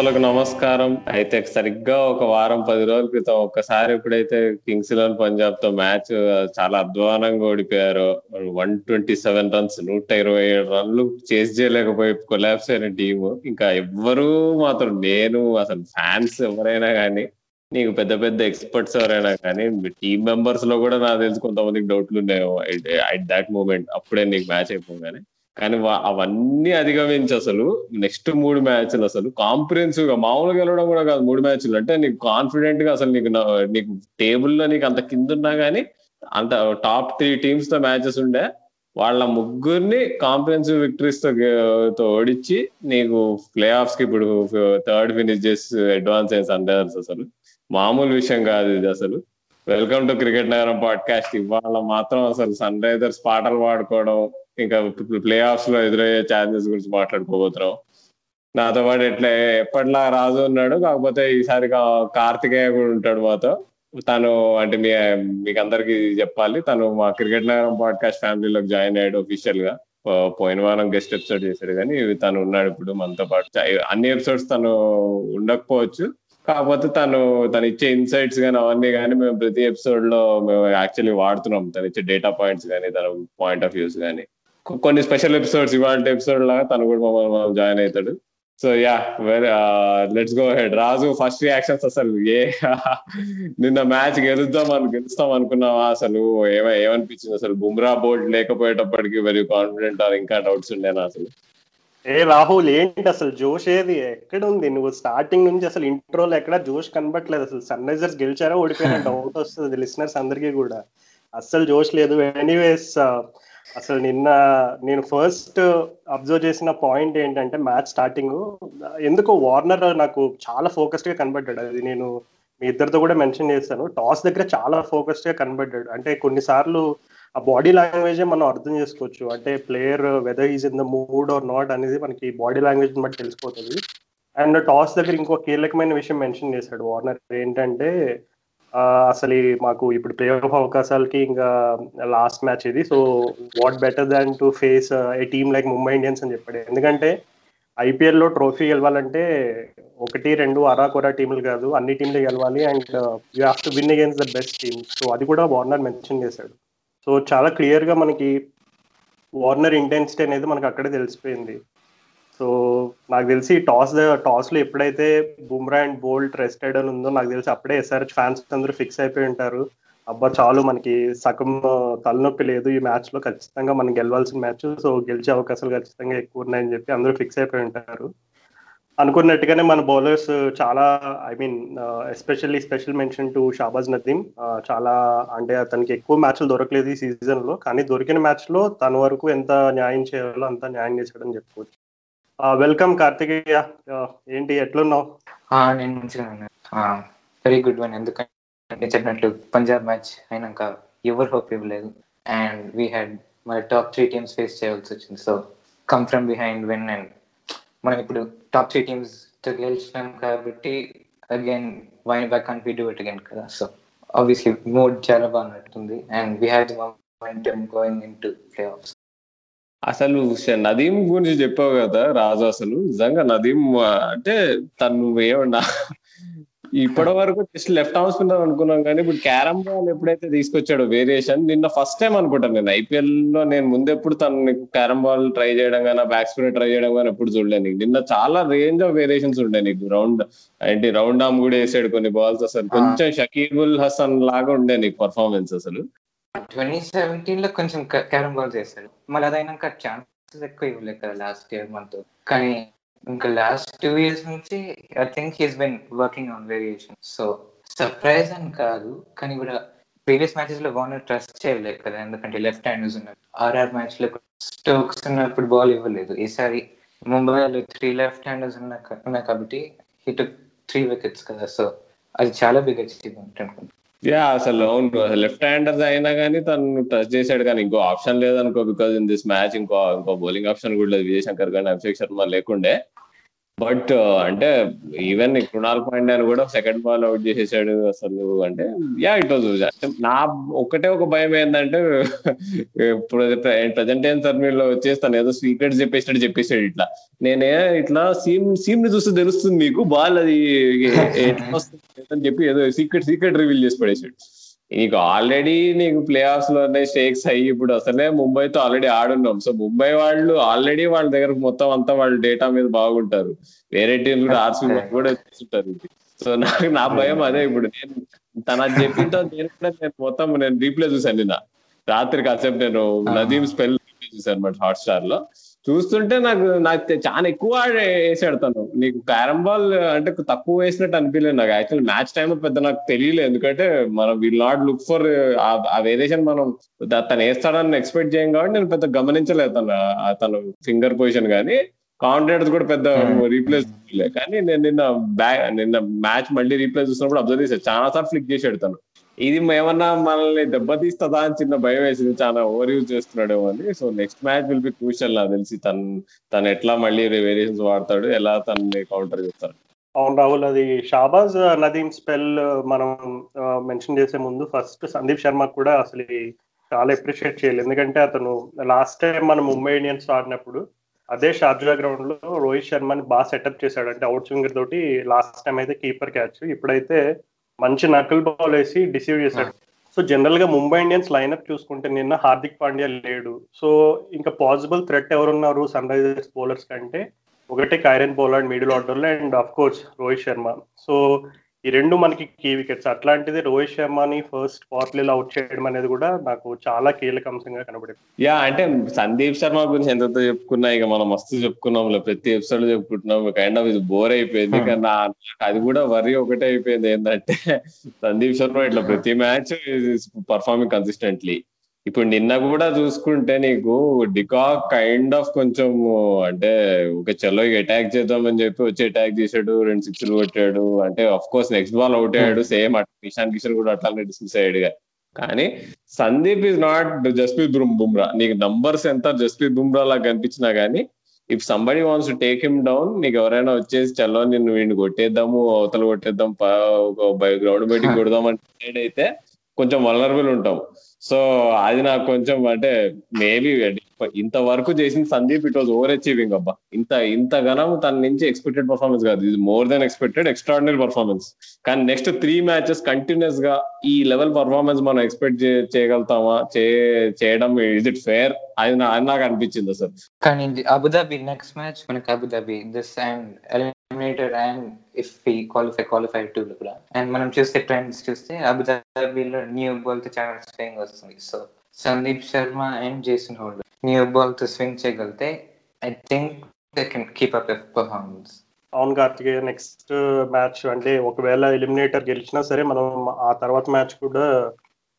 శ్రోతలకు నమస్కారం. అయితే సరిగ్గా ఒక వారం పది రోజుల క్రితం ఒక్కసారి ఎప్పుడైతే కింగ్స్ ఇలెవన్ పంజాబ్తో మ్యాచ్ చాలా అధ్వానంగా ఓడిపోయారో వన్ ట్వంటీ సెవెన్ రన్స్ నూట ఇరవై ఏడు రన్లు చేసి చేయలేకపోయి కొలాబ్స్ అయిన టీము. ఇంకా ఎవ్వరూ మాత్రం నేను అసలు ఫ్యాన్స్ ఎవరైనా కానీ నీకు పెద్ద పెద్ద ఎక్స్పర్ట్స్ ఎవరైనా కానీ టీం మెంబర్స్లో కూడా నాకు తెలిసి కొంతమందికి డౌట్లు ఉన్నాయో అట్ దాట్ మూమెంట్ అప్పుడే నీకు మ్యాచ్ అయిపోగానే. కానీ అవన్నీ అధిగమించి అసలు నెక్స్ట్ మూడు మ్యాచ్లు అసలు కాంప్రిహెన్సివ్గా మామూలుగా గెలవడం కూడా కాదు మూడు మ్యాచ్లు. అంటే నీకు కాన్ఫిడెంట్గా అసలు నీకు నీకు టేబుల్లో నీకు అంత కింద ఉన్నా కానీ అంత టాప్ త్రీ టీమ్స్తో మ్యాచెస్ ఉండే వాళ్ళ ముగ్గురిని కాంప్రిహెన్సివ్ విక్టరీస్తో తో ఓడించి నీకు ప్లే ఆఫ్స్కి ఇప్పుడు థర్డ్ ఫినిష్ చేసి అడ్వాన్స్ అయిన సన్ రైజర్స్ అసలు. మామూలు విషయం కాదు ఇది అసలు. వెల్కమ్ టు క్రికెట్ నగరం పాడ్కాస్ట్ ఇవాళ మాత్రం అసలు సన్ రైజర్స్ పాటలు పాడుకోవడం ఇంకా ప్లే ఆఫ్స్లో ఎదురయ్యే ఛాన్సెస్ గురించి మాట్లాడుకోబోతున్నాం. నాతో పాటు ఎట్లా ఎప్పట్లా రాజు ఉన్నాడు కాకపోతే ఈసారి కార్తికేయ కూడా ఉంటాడు మాతో. తను అంటే మీ మీకు అందరికి చెప్పాలి తను మా క్రికెట్ నగరం పాడ్కాస్ట్ ఫ్యామిలీలోకి జాయిన్ అయ్యాడు ఒఫీషియల్గా పోయిన వారం గెస్ట్ ఎపిసోడ్ చేశాడు కానీ తను ఉన్నాడు ఇప్పుడు మనతో పాటు. అన్ని ఎపిసోడ్స్ తను ఉండకపోవచ్చు కాకపోతే తను తను ఇచ్చే ఇన్సైట్స్ కానీ అవన్నీ కానీ మేము ప్రతి ఎపిసోడ్లో మేము యాక్చువల్లీ వాడుతున్నాం. తను ఇచ్చే డేటా పాయింట్స్ కానీ తన పాయింట్ ఆఫ్ వ్యూస్ కానీ. కొన్ని స్పెషల్ ఎపిసోడ్స్ ఇవాళ ఎపిసోడ్ లాగా తను కూడా మమ్మల్ని జాయిన్ అవుతాడు so yeah very let's go ahead. Raju first reactions అసలు ఏ నిన్న మ్యాచ్ గెలుద్దాం అని గెలుస్తాం అనుకున్నావా అసలు? ఏమై ఏమనిపించింది అసలు? బుమ్రా బోల్డ్ లేకపోయేటప్పటికి వెరీ కాన్ఫిడెంట్ ఇంకా డౌట్స్ ఉండేనా అసలు? ఏ రాహుల్ ఏంటి అసలు జోష్ ఏది? ఎక్కడ ఉంది నువ్వు స్టార్టింగ్ నుంచి అసలు ఇంట్రోలో ఎక్కడ జోష్ కనబట్లేదు అసలు సన్ రైజర్స్ గెలిచారా? ఓడిపోయిన డౌట్ వస్తుంది. లిసినర్స్ అందరికీ కూడా. అస్సలు జోష్ లేదు. ఎనీవేస్ అసలు నిన్న నేను ఫస్ట్ అబ్జర్వ్ చేసిన పాయింట్ ఏంటంటే మ్యాచ్ స్టార్టింగ్ ఎందుకో వార్నర్ నాకు చాలా ఫోకస్డ్గా కనబడ్డాడు. అది నేను మీ ఇద్దరితో కూడా మెన్షన్ చేశాను టాస్ దగ్గర చాలా ఫోకస్డ్గా కనబడ్డాడు. అంటే కొన్నిసార్లు ఆ బాడీ లాంగ్వేజే మనం అర్థం చేసుకోవచ్చు. అంటే player whether is in the mood or not అనేది మనకి బాడీ లాంగ్వేజ్ బట్టి తెలిసిపోతుంది. అండ్ టాస్ దగ్గర ఇంకో కీలకమైన విషయం మెన్షన్ చేశాడు వార్నర్ ఏంటంటే అసలు మాకు ఇప్పుడు ప్లే ఆఫ్ అవకాశాలకి ఇంకా లాస్ట్ మ్యాచ్ ఇది. So what better than to face a team like Mumbai Indians అని చెప్పాడు. ఎందుకంటే ఐపీఎల్లో ట్రోఫీ గెలవాలంటే ఒకటి రెండు అరా కొరా టీంలు కాదు. అన్ని టీంలు గెలవాలి and you have to win against the best team so అది కూడా వార్నర్ మెన్షన్ చేశాడు. సో చాలా క్లియర్గా మనకి వార్నర్ ఇంటెన్సిటీ అనేది మనకు అక్కడే తెలిసిపోయింది. సో నాకు తెలిసి టాస్ టాస్లో ఎప్పుడైతే బుమ్రా అండ్ బోల్ట్ రెస్టెడ్ అని ఉందో నాకు తెలిసి అప్పుడే ఎస్ఆర్హెచ్ ఫ్యాన్స్ అందరూ ఫిక్స్ అయిపోయి ఉంటారు. అబ్బా చాలు మనకి సగం తలనొప్పి లేదు ఈ మ్యాచ్లో ఖచ్చితంగా మనం గెలవాల్సిన మ్యాచ్. సో గెలిచే అవకాశాలు ఖచ్చితంగా ఎక్కువ ఉన్నాయని చెప్పి అందరూ ఫిక్స్ అయిపోయి ఉంటారు. అనుకున్నట్టుగానే మన బౌలర్స్ చాలా I mean especially special mention to Shahbaz Nadeem చాలా అంటే అతనికి ఎక్కువ మ్యాచ్లు దొరకలేదు ఈ సీజన్లో కానీ దొరికిన మ్యాచ్లో తన వరకు ఎంత న్యాయం చేయాలో అంత న్యాయం చేశాడని చెప్పుకోవచ్చు. వెల్కమ్ కార్తికేయ. ఏంటి ఎట్లున్నావు? నేను మంచిగా వెరీ గుడ్ వన్ ఎందుకంటే చెప్పినట్లు పంజాబ్ మ్యాచ్ అయినాక ఎవరు హోప్ ఇవ్వలేదు. అండ్ వీ హ్యాడ్ మన టాప్ త్రీ టీమ్స్ ఫేస్ చేయవలసి వచ్చింది. So come from behind win and మనం ఇప్పుడు టాప్ త్రీ టీమ్స్తో గెలిచినాం కాబట్టి again why why can't we do it again కదా? సో ఆబ్వియస్లీ మూడ్ చాలా బాగా నడుతుంది and we have the momentum going in to playoffs అసలు నదీం గురించి చెప్పావు కదా రాజు అసలు. నిజంగా నదీం అంటే తను ఏమన్నా ఇప్పటి వరకు జస్ట్ లెఫ్ట్ ఆర్మ్ స్పిన్నర్ అనుకున్నాం కానీ ఇప్పుడు క్యారమ్ బాల్ ఎప్పుడైతే తీసుకొచ్చాడో వేరియేషన్ నిన్న ఫస్ట్ టైం అనుకుంటాను నేను. ఐపీఎల్లో నేను ముందెప్పుడు తను క్యారమ్ బాల్ ట్రై చేయడం కానీ బ్యాక్ స్పిన్నర్ ట్రై చేయడం కానీ ఎప్పుడు నీకు. నిన్న చాలా రేంజ్ ఆఫ్ వేరియేషన్స్ ఉండే నీకు. రౌండ్ ఏంటి రౌండ్ ఆర్మ్ కూడా వేసాడు కొన్ని బాల్స్ అసలు. కొంచెం షకీబుల్ హసన్ లాగా ఉండే నీకు పర్ఫార్మెన్స్ అసలు. ట్వంటీ సెవెంటీన్లో కొంచెం క్యారమ్ బాల్ చేశాడు. మళ్ళీ అదైనాక ఛాన్సెస్ ఎక్కువ ఇవ్వలేదు కదా లాస్ట్ ఇయర్ మంత్ కానీ ఇంకా లాస్ట్ టూ ఇయర్స్ నుంచి I think he's been working on variation so surprise అని కాదు కానీ కూడా ప్రీవియస్ మ్యాచెస్లో వార్నర్ ట్రస్ట్ చేయలేదు కదా ఎందుకంటే లెఫ్ట్ హ్యాండ్స్ ఉన్నారు. ఆర్ఆర్ మ్యాచ్లో స్టోక్స్ ఉన్నప్పుడు బాల్ ఇవ్వలేదు. ఈసారి ముంబైలో త్రీ లెఫ్ట్ హ్యాండర్స్ ఉన్నాయి కాబట్టి హీ టుక్ త్రీ వికెట్స్ కదా. సో అది చాలా బిగ్ అచీవ్మెంట్ అనుకుంటున్నాను యా అసలు అవును. లెఫ్ట్ హ్యాండర్స్ అయినా కానీ తను టచ్ చేశాడు కానీ ఇంకో ఆప్షన్ లేదనుకో బికాజ్ ఇన్ దిస్ మ్యాచ్ ఇంకో ఇంకో బౌలింగ్ ఆప్షన్ కూడా లేదు. విజయ్ శంకర్ కానీ అభిషేక్ శర్మ లేకుండే. బట్ అంటే ఈవెన్ కృణాల్ పాండ్యాని కూడా సెకండ్ బాల్ అవుట్ చేసేసాడు అసలు అంటే యా ఇట్ వాజ్ అంటే నా ఒకటే ఒక భయం ఏంటంటే ఇప్పుడు ప్రజెంట్ ఏం టర్మీలో వచ్చేస్తాను ఏదో సీక్రెట్స్ చెప్పేసాడు చెప్పేసాడు ఇట్లా. నేనే ఇట్లా సీమ్ సీమ్ని చూస్తే తెలుస్తుంది మీకు బాల్ అది ఎట్లా వస్తుంది అని చెప్పి ఏదో సీక్రెట్ సీక్రెట్ రివీల్ చేసి పడేసాడు. నీకు ఆల్రెడీ నీకు ప్లే ఆఫ్స్లోనే స్టేక్స్ అయ్యి ఇప్పుడు అసలే ముంబైతో ఆల్రెడీ ఆడున్నాం. సో ముంబై వాళ్ళు ఆల్రెడీ వాళ్ళ దగ్గర మొత్తం అంతా వాళ్ళ డేటా మీద బాగుంటారు. వేరే టీం కూడా ఆర్సీ కూడా చూస్తుంటారు సో నాకు నా భయం అదే ఇప్పుడు. నేను తన చెప్పింతో నేను కూడా నేను మొత్తం నేను రీప్లే చూసాను నిన్న. రాత్రి కాసేపు నేను నదీం స్పెల్ చూసాను అనమాట హాట్ స్టార్లో. చూస్తుంటే నాకు నాకు చాలా ఎక్కువ వేసాడు తను. నీకు క్యారమ్ బాల్ అంటే తక్కువ వేసినట్టు అనిపించలేదు నాకు. యాక్చువల్ మ్యాచ్ టైం పెద్ద నాకు తెలియలేదు. ఎందుకంటే మనం విల్ నాట్ లుక్ ఫర్ ఆ వేరియేషన్ మనం తను వేస్తాడని ఎక్స్పెక్ట్ చేయం కాబట్టి నేను పెద్ద గమనించలేదు తను తను ఫింగర్ పొజిషన్ కానీ కాంటెంట్స్ కూడా పెద్ద రీప్లేస్ కానీ నేను నిన్న బ్యాక్ నిన్న మ్యాచ్ మళ్ళీ రీప్లేస్ చూసినప్పుడు అబ్జర్వ్ చేశాను. చాలా సార్లు ఫ్లిక్ చేశాడు తను. ఇది ఏమన్నా మనల్ని దెబ్బతీస్తుందా అని చిన్న భయం వేసింది. చాలా ఓవర్ యూజ్ చేస్తున్నాడేమో అని. So next match will be crucial నాకు తెలిసి. తను తను ఎట్లా మళ్ళీ వేరియేషన్స్ వాడతాడు? ఎలా తనని కౌంటర్ చేస్తాడు? అవును రాహుల్ అది షాబాజ్ నదీం స్పెల్ మనం మెన్షన్ చేసే ముందు ఫస్ట్ సందీప్ శర్మ కూడా అసలు చాలా అప్రిషియేట్ చేయాలి. ఎందుకంటే అతను లాస్ట్ టైం మనం ముంబై ఇండియన్స్ ఆడినప్పుడు అదే షార్జా గ్రౌండ్లో రోహిత్ శర్మని బాగా సెటప్ చేశాడు అంటే అవుట్ స్వింగర్ తోటి లాస్ట్ టైం అయితే కీపర్ క్యాచ్ ఇప్పుడైతే మంచి నకల్ బాల్ వేసి డిసీవ్ చేశాడు. సో జనరల్గా ముంబై ఇండియన్స్ లైనప్ చూసుకుంటే నిన్న హార్దిక్ పాండ్యా లేడు. సో ఇంకా పాసిబుల్ థ్రెట్ ఎవరున్నారు సన్ రైజర్స్ బౌలర్స్ కంటే? ఒకటే కైరన్ పోలార్డ్ మిడిల్ ఆర్డర్లో and of course Rohit Sharma. So ఈ రెండు మనకి కీ వికెట్స్ అట్లాంటిది రోహిత్ శర్మని ఫస్ట్ పవర్ అవుట్ చేయడం అనేది కూడా నాకు చాలా కీలక అంశంగా కనబడింది. యా అంటే సందీప్ శర్మ గురించి ఎంత చెప్పుకున్నా ఇక మనం మస్తు చెప్పుకున్నాం ప్రతి ఎపిసోడ్ చెప్పుకుంటున్నాం. కైండ్ ఆఫ్ ఇది బోర్ అయిపోయింది. కానీ అది కూడా వరి ఒకటే అయిపోయింది ఏంటంటే సందీప్ శర్మ ఇట్లా ప్రతి మ్యాచ్ పర్ఫార్మింగ్ కన్సిస్టెంట్లీ ఇప్పుడు నిన్న కూడా చూసుకుంటే నీకు డికాక్ కైండ్ ఆఫ్ కొంచెం అంటే ఒక చలో అటాక్ చేద్దామని చెప్పి వచ్చి అటాక్ చేశాడు రెండు సిక్స్లు కొట్టాడు. అంటే of course next ball out అయ్యాడు. సేమ్ ఇషాన్ కిషన్ కూడా అట్లానే డిస్మిస్ అయ్యాడు కానీ సందీప్ ఇస్ నాట్ జస్ప్రీత్ బుమ్రా నీకు నంబర్స్ ఎంత జస్ప్రీత్ బుమ్రా లాగా కనిపించినా కానీ if somebody wants to take him down నీకు ఎవరైనా వచ్చేసి చల్లో నిన్ను వీడిని కొట్టేద్దాము అవతల కొట్టేద్దాం గ్రౌండ్ బయటికి కొడదాం అంటే అయితే కొంచెం వలనరబుల్ ఉంటాం సో అది నాకు కొంచెం అంటే మేబీ ఇంతవరకు చేసిన Sandeep it was over achieving అబ్బా. ఇంత ఇంత ఘనం తన నుంచి ఎక్స్పెక్టెడ్ పర్ఫార్మెన్స్ కాదు. ఇది more than expected extraordinary performance కానీ నెక్స్ట్ త్రీ మ్యాచెస్ కంటిన్యూస్గా ఈ లెవెల్ పర్ఫార్మెన్స్ మనం ఎక్స్పెక్ట్ చేయగలుగుతామా? చేయడం ఇస్ ఇట్ ఫేర్ అది నాకు అనిపించింది సార్ కానీ అబుదాబి నెక్స్ట్ మ్యాచ్ మనకి Abu Dhabi this and eliminated and if we qualify qualify too కూడా. అండ్ మనం చూస్తే ట్రెండ్స్ చూస్తే అబుదాబిలో న్యూ బాల్తో చాలా స్వింగ్ వస్తుంది. So Sandeep Sharma and Jason Holder new బాల్తో స్వింగ్ చేయగలిగితే I think they can keep up performance అవును కార్తికేయ నెక్స్ట్ మ్యాచ్ అంటే ఒకవేళ ఎలిమినేటర్ గెలిచినా సరే మనం ఆ తర్వాత మ్యాచ్ కూడా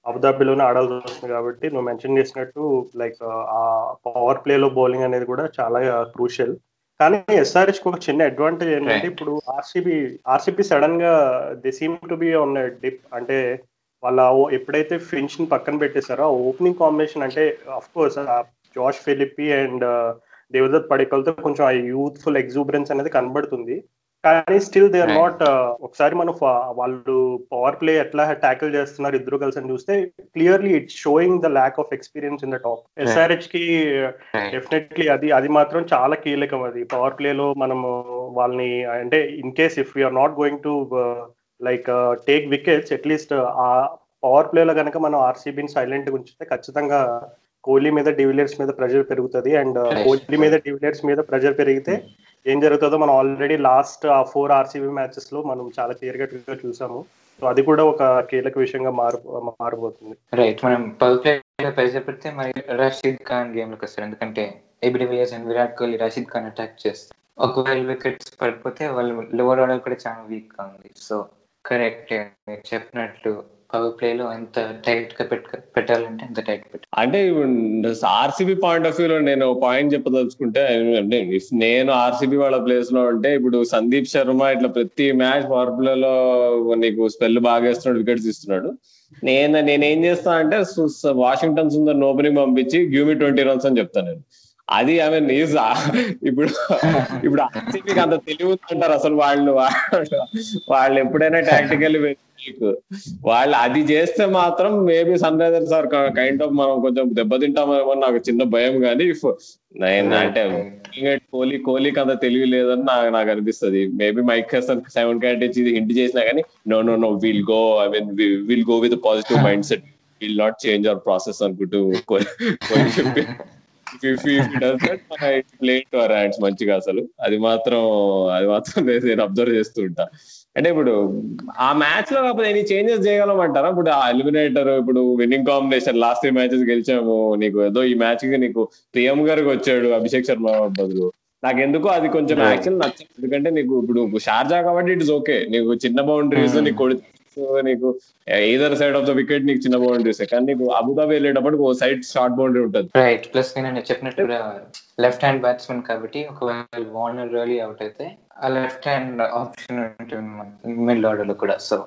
అబుదాబిలోనే ఆడాల్సి వస్తుంది కాబట్టి నువ్వు మెన్షన్ చేసినట్టు లైక్ ఆ పవర్ ప్లేలో బౌలింగ్ అనేది కూడా చాలా క్రూషియల్ కానీ ఎస్ఆర్హెచ్ ఒక చిన్న అడ్వాంటేజ్ ఏంటంటే ఇప్పుడు ఆర్సీబీ ఆర్సీబీ సడన్గా the seem to be on dip అంటే వాళ్ళ ఎప్పుడైతే ఫిన్స్ని పక్కన పెట్టేశారో ఆ ఓపెనింగ్ కాంబినేషన్ అంటే of course Josh Philippe and Devdutt పడికల్తో కొంచెం ఆ యూత్ఫుల్ ఎగ్జూబరెన్స్ అనేది కనబడుతుంది. కానీ స్టిల్ దే ఆర్ నాట్ ఒకసారి మనం వాళ్ళు పవర్ ప్లే ఎట్లా ట్యాకిల్ చేస్తున్నారు ఇద్దరు కలిసి అని చూస్తే clearly it's showing the lack of experience in the top ఎస్ఆర్హెచ్కి definitely అది అది మాత్రం చాలా కీలకం అది. పవర్ ప్లేలో మనము వాళ్ళని అంటే in case if we're not going to like take wickets at least ఆ పవర్ ప్లేలో కనుక మనం ఆర్సీబీని సైలెంట్ ఉంచితే ఖచ్చితంగా కోహ్లీ మీద డివిలియర్స్ మీద ప్రెషర్ పెరుగుతుంది అండ్ కోహ్లీ మీద డివిలియర్స్ మీద ప్రెషర్ పెరిగితే ఏం జరుగుతుందో మనం ఆల్రెడీ లాస్ట్ ఆ ఫోర్ ఆర్సీబీ మ్యాచెస్లో మనం చాలా క్లియర్గా చూసాము. సో అది కూడా ఒక కీలక విషయంగా మారు మారిపోతుంది రైట్ మనం ప్లే ప్రెషర్ పెడితే మరి రషీద్ ఖాన్ గేమ్లోకి వస్తారు. ఎందుకంటే AB de Villiers and Virat Kohli Rashid Khan attack చేస్తారు. ఒకవేళ వికెట్స్ పడిపోతే వాళ్ళు లోవర్ ఆర్డర్ కూడా చాలా వీక్గా ఉంది. సో కరెక్ట్ చెప్పినట్లు పవర్ ప్లే లో ఎంత టైట్గా పెట్టాలంటే ఎంత టైట్ పెట్టాలి అంటే ఆర్సీబీ పాయింట్ ఆఫ్ వ్యూలో నేను పాయింట్ చెప్పదలుచుకుంటే నేను ఆర్సీబీ వాళ్ళ ప్లేస్లో ఉంటే ఇప్పుడు సందీప్ శర్మ ఇట్లా ప్రతి మ్యాచ్ పవర్ ప్లే లో నీకు స్పెల్ బాగా వేస్తున్నాడు వికెట్స్ ఇస్తున్నాడు. నేను నేనేం చేస్తా అంటే వాషింగ్టన్ సుందర్ ఓపెనింగ్ పంపించి గ్యూమి ట్వంటీ రన్స్ అని చెప్తాను నేను. అది ఐ మీన్ ఈజ్ ఇప్పుడు ఇప్పుడు ఆర్సీబీకి అంత తెలివి అంటారు అసలు వాళ్ళు వాళ్ళు ఎప్పుడైనా టాక్టికల్ వాళ్ళు అది చేస్తే మాత్రం maybe Sunrisers are kind of మనం కొంచెం దెబ్బతింటామేమో నాకు చిన్న భయం కానీ ఇఫ్ నేను అంటే కోహ్లీ కోహ్లీకి అంత తెలివి లేదని నాకు నాకు అనిపిస్తుంది. మేబీ మైక్ హెసన్ సెవెన్ క్యాట్ ఇచ్చి హింట్ చేసినా కానీ no no no will go I mean will go with positive mindset will not change our process అనుకుంటూ కోహ్లీ మంచిగా అసలు. అది మాత్రం అది మాత్రం నేను అబ్జర్వ్ చేస్తూ ఉంటా. అంటే ఇప్పుడు ఆ మ్యాచ్లో కాకపోతే ఎన్ని చేంజెస్ చేయగలమంటారా? ఇప్పుడు ఆ ఎలిమినేటర్ ఇప్పుడు winning combination last three matches గెలిచాము నీకు ఏదో ఈ మ్యాచ్కి నీకు ప్రియం గారికి వచ్చాడు అభిషేక్ శర్మ బదులు. నాకు ఎందుకో అది కొంచెం యాక్చువల్ నచ్చదు. ఎందుకంటే నీకు ఇప్పుడు షార్జా కాబట్టి ఇట్స్ ఓకే నీకు చిన్న బౌండరీస్ నీకు కొడితే నీకు either side of the wicket నీకు చిన్న బౌండరీస్ కానీ నీకు అబుదాబి వెళ్ళేటప్పుడు ఓ సైడ్ షార్ట్ బౌండరీ ఉంటుంది. రైట్ ప్లస్ నేను చెప్పినట్టు లెఫ్ట్ హ్యాండ్ బ్యాట్స్మెన్ కాబట్టి ఒకవేళ వార్నర్ రియలీ అవుట్ అయితే ఆ లెఫ్ట్ హ్యాండ్ ఆప్షన్ ఉంటుంది మిడిల్ ఆర్డర్లో కూడా. సో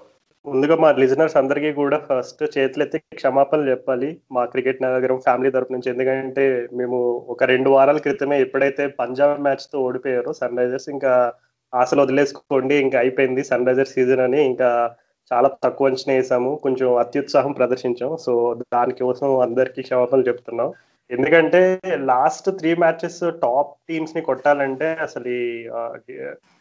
ముందుగా మా లిజనర్స్ అందరికీ కూడా ఫస్ట్ చేతులెత్తి క్షమాపణలు చెప్పాలి. మా క్రికెట్ నగరం ఫ్యామిలీ తరపు నుంచి. ఎందుకంటే మేము ఒక రెండు వారాల క్రితమే ఎప్పుడైతే పంజాబ్ మ్యాచ్తో ఓడిపోయారో సన్ రైజర్స్ ఇంకా ఆశలు వదిలేసుకోండి. ఇంకా అయిపోయింది సన్ రైజర్స్ సీజన్ అని. ఇంకా చాలా తక్కువ అంచనా వేసాము. కొంచెం అత్యుత్సాహం ప్రదర్శించాం. సో దానికోసం అందరికీ క్షమాపణలు చెప్తున్నాం. ఎందుకంటే లాస్ట్ త్రీ మ్యాచెస్ టాప్ టీమ్స్ని కొట్టాలంటే అసలు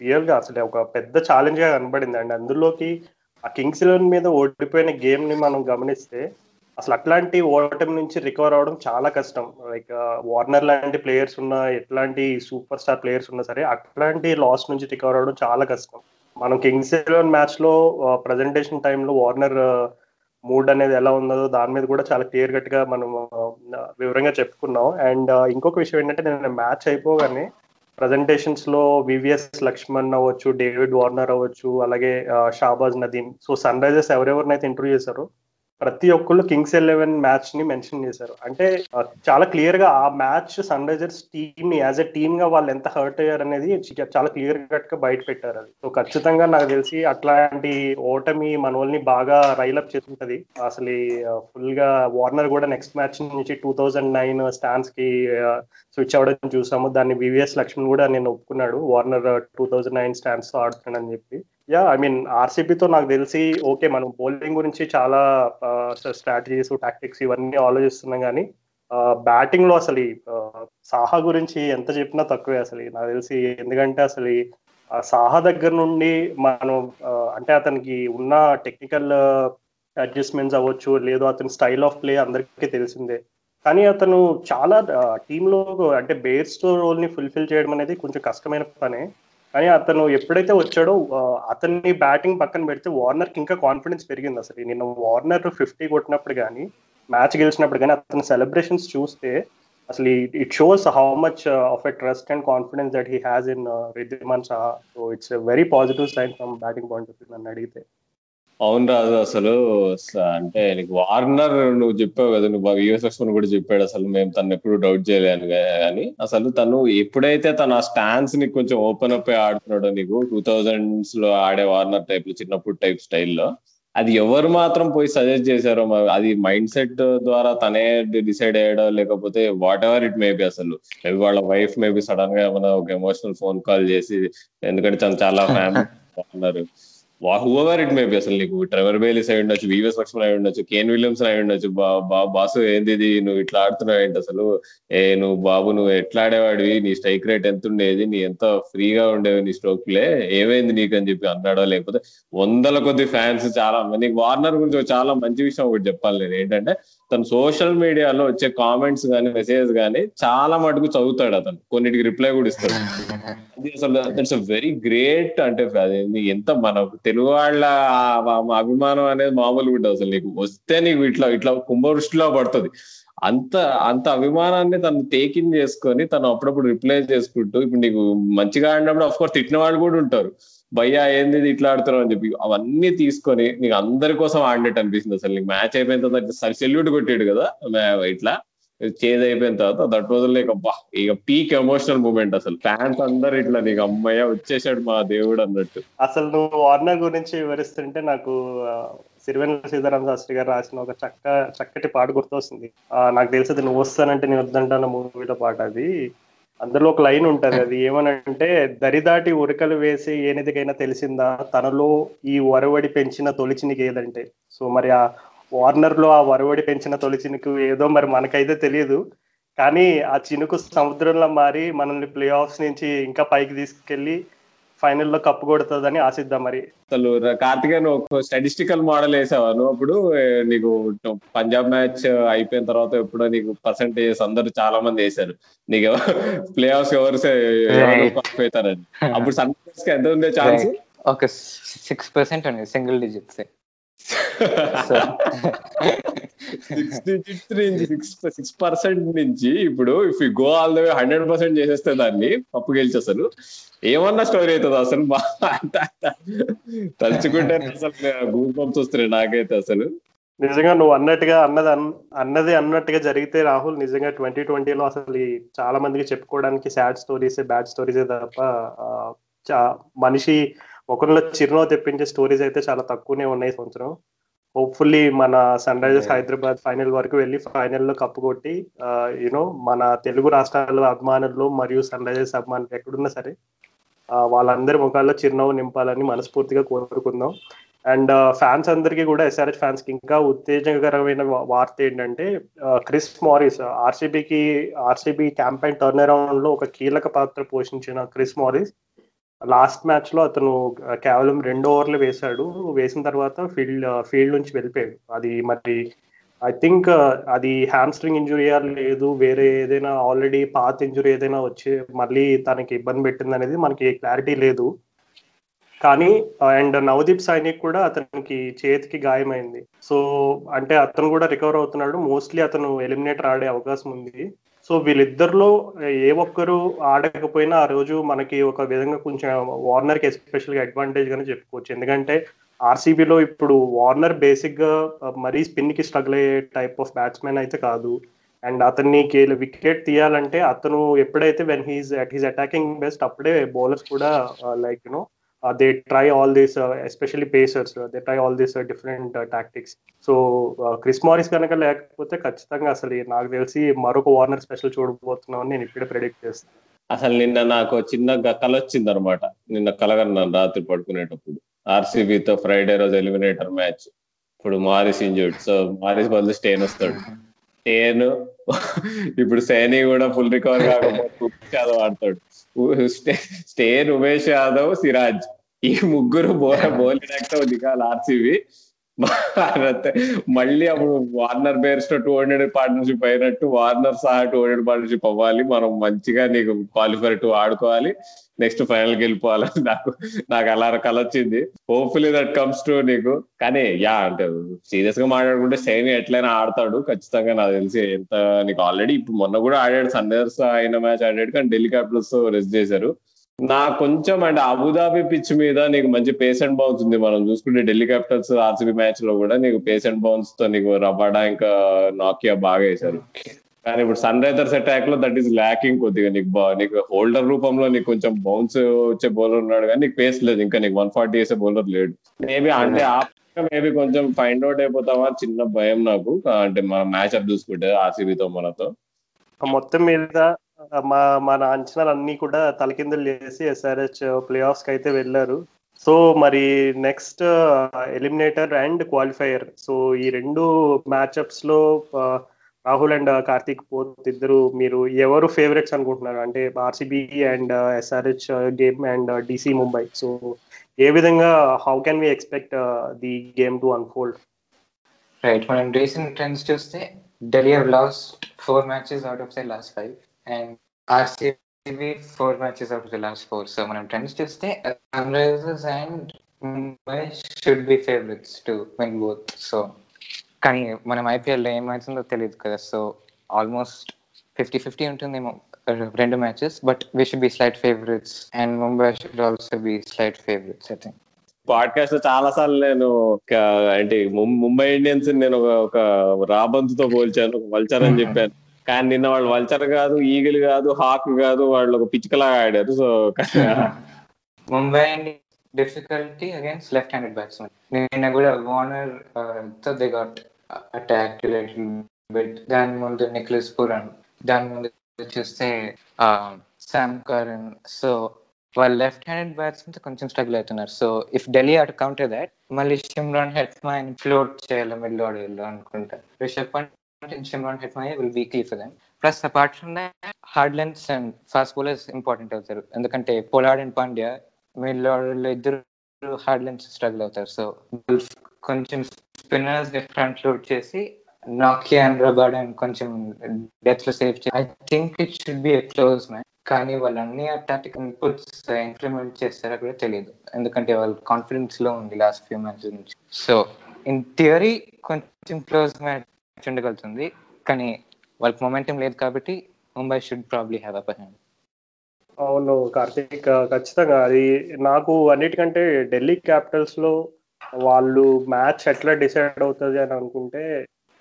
రియల్గా అసలు ఒక పెద్ద ఛాలెంజ్గా కనబడింది. అండి అందులోకి ఆ కింగ్స్ ఎలెవెన్ మీద ఓడిపోయిన గేమ్ని మనం గమనిస్తే అసలు అట్లాంటి ఓటమి నుంచి రికవర్ అవడం చాలా కష్టం. లైక్ వార్నర్ లాంటి ప్లేయర్స్ ఉన్న ఎట్లాంటి సూపర్ స్టార్ ప్లేయర్స్ ఉన్నా సరే అట్లాంటి లాస్ నుంచి రికవర్ అవడం చాలా కష్టం. మనం కింగ్స్ ఎలెవెన్ మ్యాచ్లో ప్రజెంటేషన్ టైంలో వార్నర్ మూడ్ అనేది ఎలా ఉన్నదో దాని మీద కూడా చాలా క్లియర్ కట్గా మనం వివరంగా చెప్పుకున్నాం. అండ్ ఇంకొక విషయం ఏంటంటే నేను మ్యాచ్ అయిపోగానే ప్రజెంటేషన్స్లో వివిఎస్ లక్ష్మణ్ అవ్వచ్చు డేవిడ్ వార్నర్ అవ్వచ్చు అలాగే Shahbaz Nadeem so Sunrisers ఎవరెవరినైతే ఇంటర్వ్యూ చేశారో ప్రతి ఒక్కళ్ళు కింగ్స్ ఎలెవెన్ మ్యాచ్ని మెన్షన్ చేశారు. అంటే చాలా క్లియర్గా ఆ మ్యాచ్ సన్ రైజర్స్ టీమ్ని యాజ్ ఎ టీమ్గా వాళ్ళు ఎంత హర్ట్ అయ్యారు అనేది చాలా క్లియర్ కట్గా బయట పెట్టారు అది. సో ఖచ్చితంగా నాకు తెలిసి అట్లాంటి ఓటమి మనోల్ని వాళ్ళని బాగా రైలప్ చేస్తుంటది. అసలు ఫుల్గా వార్నర్ కూడా నెక్స్ట్ మ్యాచ్ నుంచి టూ థౌజండ్ నైన్ స్టాన్స్కి స్విచ్ అవ్వడం చూసాము. దాన్ని వివిఎస్ లక్ష్మణ్ కూడా నేను ఒప్పుకున్నాడు. Warner two thousand nine stands ఆడుతున్నాడు ఆడుతున్నాడని చెప్పి. యా ఐ మీన్ ఆర్సీబీతో నాకు తెలిసి ఓకే మనం బౌలింగ్ గురించి చాలా uh, స్ట్రాటజీస్ టాక్టిక్స్ ఇవన్నీ ఆలోచిస్తున్నాం కానీ బ్యాటింగ్ uh, లో అసలు uh, సాహా గురించి ఎంత చెప్పినా తక్కువే అసలు. నాకు తెలిసి ఎందుకంటే అసలు సాహా దగ్గర నుండి మనం అంటే అతనికి ఉన్న టెక్నికల్ అడ్జస్ట్మెంట్స్ అవ్వచ్చు లేదు అతని స్టైల్ ఆఫ్ ప్లే అందరికీ తెలిసిందే. కానీ అతను చాలా టీంలో అంటే బేర్స్ రోల్ని ఫుల్ఫిల్ చేయడం అనేది కొంచెం కష్టమైన పనే. కానీ అతను ఎప్పుడైతే వచ్చాడో అతన్ని బ్యాటింగ్ పక్కన పెడితే వార్నర్కి ఇంకా కాన్ఫిడెన్స్ పెరిగింది అసలు. నిన్న వార్నర్ ఫిఫ్టీ కొట్టినప్పుడు కానీ మ్యాచ్ గెలిచినప్పుడు కానీ అతని సెలబ్రేషన్స్ చూస్తే అసలు it shows how much of a trust and confidence that he has in Wriddhiman Saha so it's very positive sign from batting point of view నన్ను అడిగితే. అవును రాజు అసలు అంటే నీకు వార్నర్ నువ్వు చెప్పావు కదా నువ్వు యుఎస్ లక్ష్మణ్ కూడా చెప్పాడు అసలు మేము తను ఎప్పుడు డౌట్ చేయలేను కానీ అసలు తను ఎప్పుడైతే తన స్టాన్స్ని కొంచెం ఓపెన్ అప్ ఆడుతున్నాడో నీకు టూ థౌజండ్స్లో ఆడే వార్నర్ టైప్లో చిన్నప్పుడు టైప్ స్టైల్లో అది ఎవరు మాత్రం పోయి సజెస్ట్ చేశారో అది మైండ్ సెట్ ద్వారా తనే డిసైడ్ అయ్యాడో లేకపోతే వాట్ ఎవర్ ఇట్ మేబీ అసలు. మేబీ వాళ్ళ వైఫ్ మేబీ సడన్గా ఏమైనా ఒక ఎమోషనల్ ఫోన్ కాల్ చేసి ఎందుకంటే తను చాలా ఫ్యామిలీ హూవర్ ఇట్ మేబీ అసలు నీకు ట్రెవర్ బేలీస్ అయి ఉండొచ్చు వివిఎస్ లక్ష్మణ్ అయి ఉండొచ్చు కేన్ విలియమ్స్ అయి ఉండొచ్చు బాసు ఏంది ఇది నువ్వు ఇట్లా ఆడుతున్నావు ఏంటి అసలు? ఏ నువ్వు బాబు నువ్వు ఎట్లా ఆడేవాడివి? నీ స్ట్రైక్ రేట్ ఎంత ఉండేది? నీ ఎంత ఫ్రీగా ఉండేవి నీ స్ట్రోక్ ఏమైంది నీకు అని చెప్పి అన్నాడో లేకపోతే వందల కొద్ది ఫ్యాన్స్ చాలా నీకు వార్నర్ గురించి చాలా మంచి విషయం ఒకటి చెప్పాలి నేను. ఏంటంటే తను సోషల్ మీడియాలో వచ్చే కామెంట్స్ కానీ మెసేజ్ కానీ చాలా మటుకు చదువుతాడు అతను. కొన్నిటికి రిప్లై కూడా ఇస్తాడు. అది అసలు దట్స్ వెరీ గ్రేట్ అంటే అది ఎంత మన తెలుగు వాళ్ళ అభిమానం అనేది మామూలు కూడా అసలు నీకు వస్తే నీకు ఇట్లా ఇట్లా కుంభవృష్టిలో పడుతుంది. అంత అంత అభిమానాన్ని తను టేకింగ్ చేసుకొని తను అప్పుడప్పుడు రిప్లై చేసుకుంటూ ఇప్పుడు నీకు మంచిగా ఆడినప్పుడు అఫ్ కోర్స్ తిట్టిన వాళ్ళు కూడా ఉంటారు. భయ్యా ఏంది ఇట్లా ఆడుతున్నావు అని చెప్పి అవన్నీ తీసుకొని నీకు అందరి కోసం ఆడినట్టు అనిపిస్తుంది అసలు. నీకు మ్యాచ్ అయిపోయిన తర్వాత సెల్యూట్ కొట్టాడు కదా ఇట్లా చేజ్ అయిపోయిన తర్వాత దట్ రోజు లైక్ అబ్బా ఇక పీక్ ఎమోషనల్ మూమెంట్ అసలు. ఫ్యాన్స్ అందరు ఇట్లా నీకు అమ్మయ్య వచ్చేసాడు మా దేవుడు అన్నట్టు. అసలు నువ్వు వార్నర్ గురించి వివరిస్తుంటే నాకు సిరివెన్ సీతారాం శాస్త్రి గారు రాసిన ఒక చక్క చక్కటి పాట గుర్తొస్తుంది. ఆ, నాకు తెలిసి నువ్వు వస్తానంటే నేను వద్దంటాను మూవీలో పాట అది. అందులో ఒక లైన్ ఉంటది అది ఏమనంటే దరిదాటి ఉరకలు వేసి ఏనిదికైనా తెలిసిందా? తనలో ఈ వరవడి పెంచిన తొలిచినికి ఏదంటే. సో మరి ఆ వార్నర్లో ఆ వరవడి పెంచిన తొలిచినికి ఏదో మరి మనకైతే తెలియదు. కానీ ఆ చినుకు సముద్రంలో మారి మనల్ని ప్లే ఆఫ్స్ నుంచి ఇంకా పైకి తీసుకెళ్ళి ఫైనల్లో కప్పు కొడుతుందని ఆశిద్దాం మరి. అసలు కార్తికేయన్ ఒక స్టాటిస్టికల్ మోడల్ వేసావా? నువ్వు అప్పుడు నీకు పంజాబ్ మ్యాచ్ అయిపోయిన తర్వాత ఎప్పుడో నీకు పర్సంటేజెస్ అందరూ చాలా మంది వేశారు. నీకు ప్లే ఆఫ్స్ ఎవరు అవుతారని అప్పుడు సన్ రైజర్స్కి ఎంత ఉండే ఛాన్స్? ఒక సిక్స్ పర్సెంట్ ఉంది సింగిల్ డిజిట్స్ సిక్స్ డిజిట్స్ నుంచి సిక్స్ సిక్స్ పర్సెంట్ నుంచి ఇప్పుడు if you go all the way hundred percent చేసేస్తే దాన్ని పప్పు గెలిచి అసలు ఏమన్నా స్టోరీ అవుతుంది అసలు? బా- తలుచుకుంటే అసలు గూస్ పంప్స్ వస్తున్నాయి నాకైతే అసలు. నిజంగా నువ్వు అన్నట్టుగా అన్నది అన్నది అన్నట్టుగా జరిగితే రాహుల్ నిజంగా ట్వంటీ ట్వంటీలో అసలు చాలా మందికి చెప్పుకోవడానికి సాడ్ స్టోరీస్ బ్యాడ్ స్టోరీస్ తప్ప చా- మనిషి ఒకరిలో చిరునవ్వు తెప్పించే స్టోరీస్ అయితే చాలా తక్కువనే ఉన్నాయి సంవత్సరం. హోప్ఫుల్లీ మన సన్ రైజర్స్ హైదరాబాద్ ఫైనల్ వరకు వెళ్ళి ఫైనల్లో కప్పు కొట్టి యూనో మన తెలుగు రాష్ట్రాల అభిమానులు మరియు సన్ రైజర్స్ అభిమానులు ఎక్కడున్నా సరే వాళ్ళందరి ముఖాల్లో చిరునవ్వు నింపాలని మనస్ఫూర్తిగా కోరుకుందాం. అండ్ ఫ్యాన్స్ అందరికీ కూడా ఎస్ఆర్హెచ్ ఫ్యాన్స్కి ఇంకా ఉత్తేజకరమైన వార్త ఏంటంటే క్రిస్ మారిస్ ఆర్సీబీకి ఆర్సీబీ క్యాంపెయిన్ టర్న్ అరౌండ్లో ఒక కీలక పాత్ర పోషించిన క్రిస్ మారిస్ లాస్ట్ మ్యాచ్లో అతను కేవలం రెండు ఓవర్లు వేశాడు. వేసిన తర్వాత ఫీల్డ్ ఫీల్డ్ నుంచి వెళ్ళిపోయాడు. అది మరి ఐ థింక్ అది హ్యామ్స్ట్రింగ్ ఇంజురీయా లేదు వేరే ఏదైనా ఆల్రెడీ పాత్ ఇంజురీ ఏదైనా వచ్చి మళ్ళీ తనకి ఇబ్బంది పెట్టింది అనేది మనకి క్లారిటీ లేదు. కానీ అండ్ నవదీప్ సైనిక్ కూడా అతనికి చేతికి గాయమైంది. సో అంటే అతను కూడా రికవర్ అవుతున్నాడు. మోస్ట్లీ అతను ఎలిమినేటర్ ఆడే అవకాశం ఉంది. సో వీళ్ళిద్దరిలో ఏ ఒక్కరు ఆడకపోయినా ఆ రోజు మనకి ఒక విధంగా కొంచెం వార్నర్కి ఎస్పెషల్గా అడ్వాంటేజ్ గానే చెప్పుకోవచ్చు. ఎందుకంటే ఆర్సీబీలో ఇప్పుడు వార్నర్ బేసిక్గా మరీ స్పిన్కి స్ట్రగుల్ అయ్యే టైప్ ఆఫ్ బ్యాట్స్మెన్ అయితే కాదు. అండ్ అతన్ని వికెట్ తీయాలంటే అతను ఎప్పుడైతే when he's at he's attacking best అప్పుడే బౌలర్స్ కూడా like you know they try all these especially pacers they try all these different tactics so Chris Morris కనుక లేకపోతే ఖచ్చితంగా అసలు నాకు తెలిసి మరొక వార్నర్ స్పెషల్ చూడబోతున్నామని నేను ఇప్పుడే ప్రెడిక్ట్ చేస్తాను అసలు నిన్న నాకు చిన్న కల వచ్చింది అనమాట నిన్న కలగన్నాను రాత్రి పడుకునేటప్పుడు. ఆర్సీబీతో ఫ్రైడే రోజు ఎలిమినేటర్ మ్యాచ్ ఇప్పుడు మారిస్ ఇంజూర్డ్ సో మారిస్ బదులు స్టేన్ వస్తాడు. స్టేన్ ఇప్పుడు సేని కూడా ఫుల్ రికవర్ కాకపోతే ఆడతాడు స్టేన్ ఉమేష్ యాదవ్ సిరాజ్. ఈ ముగ్గురు బోల బౌలింగ్ దిగాలి ఆర్సీబీ. మళ్ళీ అప్పుడు వార్నర్ బేర్స్తో టూ హండ్రెడ్ పార్ట్నర్షిప్ అయినట్టు వార్నర్ సహా టూ హండ్రెడ్ పార్ట్నర్షిప్ అవ్వాలి. మనం మంచిగా నీకు క్వాలిఫైర్ టూ ఆడుకోవాలి. నెక్స్ట్ ఫైనల్కి వెళ్ళిపోవాలని నాకు నాకు అలా కల వచ్చింది. హోప్ఫుల్లీ దట్ కమ్స్ టు నీకు. కానీ యా అంటే సీరియస్గా మాట్లాడుకుంటే సైన్ ఎట్లయినా ఆడతాడు. ఖచ్చితంగా నాకు తెలిసి ఎంత నీకు ఆల్రెడీ ఇప్పుడు మొన్న కూడా ఆడాడు సన్రైజర్స్ అయిన మ్యాచ్ ఆడాడు కానీ ఢిల్లీ క్యాపిటల్స్ రెస్ట్ చేశారు. నా కొంచెం అంటే అబుదాబి పిచ్ మీద నీకు మంచి పేస్ అండ్ బౌన్స్ ఉంది. మనం చూసుకుంటే ఢిల్లీ క్యాపిటల్స్ ఆర్సీబీ మ్యాచ్లో కూడా నీకు పేస్ అండ్ బౌన్స్తో నీకు రబాడా ఇంకా నాకియా బాగా వేశారు. కానీ ఇప్పుడు సన్ రైజర్స్ అటాక్లో దట్ ఈస్ ల్యాకింగ్ కొద్దిగా నీకు బా- నీకు హోల్డర్ రూపంలో నీకు కొంచెం బౌన్స్ వచ్చే బౌలర్ ఉన్నాడు కానీ నీకు పేస్ లేదు. ఇంకా నీకు వన్ ఫార్టీ వేసే బౌలర్ లేడు. మేబీ అంటే ఆ మేబీ కొంచెం ఫైండ్ అవుట్ అయిపోతామా చిన్న భయం నాకు. అంటే మన మ్యాచ్ అప్ చూసుకుంటే ఆర్సీబీతో మనతో. మొత్తం మీద మా మన అంచనాలు అన్ని కూడా తలకిందులు చేసి ఎస్ఆర్హెచ్ ప్లే ఆఫ్స్కి అయితే వెళ్ళారు. సో మరి next eliminator and qualifier so ఈ రెండు మ్యాచ్అప్స్లో రాహుల్ అండ్ కార్తీక్ పోత్ ఇద్దరు మీరు ఎవరు ఫేవరెట్స్ అనుకుంటున్నారు? అంటే RCB and SRH game and DC Mumbai so ఏ విధంగా how can we expect the game to unfold right మనం రీసెంట్ ట్రెండ్స్ చూస్తే Delhi have lost four matches out of the last five and RCB four matches out of the last four so మనం trends చూస్తే Sunrisers and Mumbai should be favourites to win both so కానీ మనం ఐపీఎల్లో ఏమవుతుందో తెలియదు కదా. So almost fifty fifty ఉంటుందేమో రెండు matches. But we should be slight favourites and Mumbai should also be slight favourites I think. పాడ్కాస్ట్లో చాలా సార్లు నేను ముం- ముంబై ఇండియన్స్ నేను ఒక రాబంతుతో పోల్చాను వల్చర్ అని చెప్పాను. కానీ నిన్న వాళ్ళు వల్చర్ కాదు ఈగిల్ కాదు హాక్ కాదు వాళ్ళు ఒక పిచ్చుకలాగా ఆడారు. So Mumbai difficulty against left handed batsmen నిన్న కూడా వార్నర్తో దే గాట్ అటాక్ బెట్ దాని ముందు నిక్లెస్ పురాన్ దాని ముందు చూస్తే శామ్ కరణ్ సో వాళ్ళు లెఫ్ట్ హ్యాండెడ్ బ్యాట్స్మెన్ కొంచెం స్ట్రగుల్ అవుతున్నారు. సో ఇఫ్ ఢిల్లీ అటు కౌంటర్ దాట్ మళ్ళీ షిమ్రాన్ హెట్మాన్ ఫ్లోట్ చేయాలి మిడిల్ ఆర్డర్లో అనుకుంటా. Rishabh Pant and Shimron Hetmyer will weekly for them plus apart from that hard lengths and fast bowlers important అవుతారు. ఎందుకంటే Pollard and Pandya middle ఆర్డర్లో ఇద్దరు హార్డ్ లెన్స్ స్ట్రగుల్ అవుతారు. So కొంచెం స్పిన్నర్స్ ఫ్రంట్ లోడ్ చేసి నాకియా అండ్ అండ్ కొంచెం డెత్లో save I think it should be a close match కానీ వాళ్ళు అన్ని టాక్టిక్ ఇన్పుట్స్ ఇంప్లిమెంట్ చేస్తారో కూడా తెలియదు. ఎందుకంటే వాళ్ళ కాన్ఫిడెన్స్లో ఉంది లాస్ట్ ఫ్యూ మ్యాచ్ నుంచి. సో ఇన్ థియరీ కొంచెం క్లోజ్ మ్యాచ్ ఉండగలుగుతుంది. కానీ వాళ్ళకి మొమెంటం లేదు కాబట్టి Mumbai should probably have upper hand అవును కార్తీక్ ఖచ్చితంగా. అది నాకు అన్నిటికంటే ఢిల్లీ క్యాపిటల్స్లో వాళ్ళు మ్యాచ్ ఎట్లా డిసైడ్ అవుతుంది అని అనుకుంటే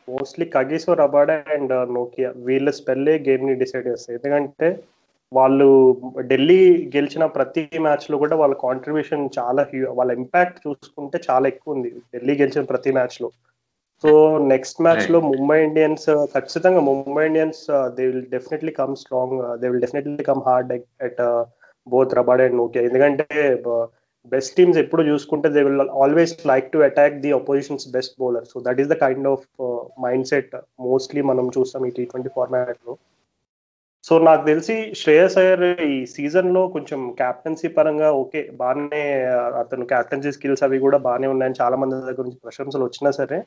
మోస్ట్లీ కగీసో రబాడా అండ్ నోకియా వీళ్ళ స్పెల్లే గేమ్ని డిసైడ్ చేస్తాయి. ఎందుకంటే వాళ్ళు ఢిల్లీ గెలిచిన ప్రతి మ్యాచ్లో కూడా వాళ్ళ కాంట్రిబ్యూషన్ చాలా వాళ్ళ ఇంపాక్ట్ చూసుకుంటే చాలా ఎక్కువ ఉంది. ఢిల్లీ గెలిచిన ప్రతి మ్యాచ్లో. సో నెక్స్ట్ మ్యాచ్లో ముంబై ఇండియన్స్ ఖచ్చితంగా Mumbai Indians they will definitely come strong they will definitely come hard at both Rabada and Nokia. ఎందుకంటే బెస్ట్ టీమ్స్ ఎప్పుడు చూసుకుంటే they will always like to attack the oppositions best bowler so that is the kind of mindset mostly మనం చూస్తాం ఈ T twenty ఫార్మాట్లో so నాకు తెలిసి శ్రేయస్ అయ్యర్ ఈ సీజన్లో కొంచెం క్యాప్టెన్సీ పరంగా ఓకే బాగానే uh, అతను క్యాప్టెన్సీ స్కిల్స్ అవి కూడా బాగానే ఉన్నాయని చాలా మంది దగ్గర నుంచి ప్రశంసలు వచ్చినా సరే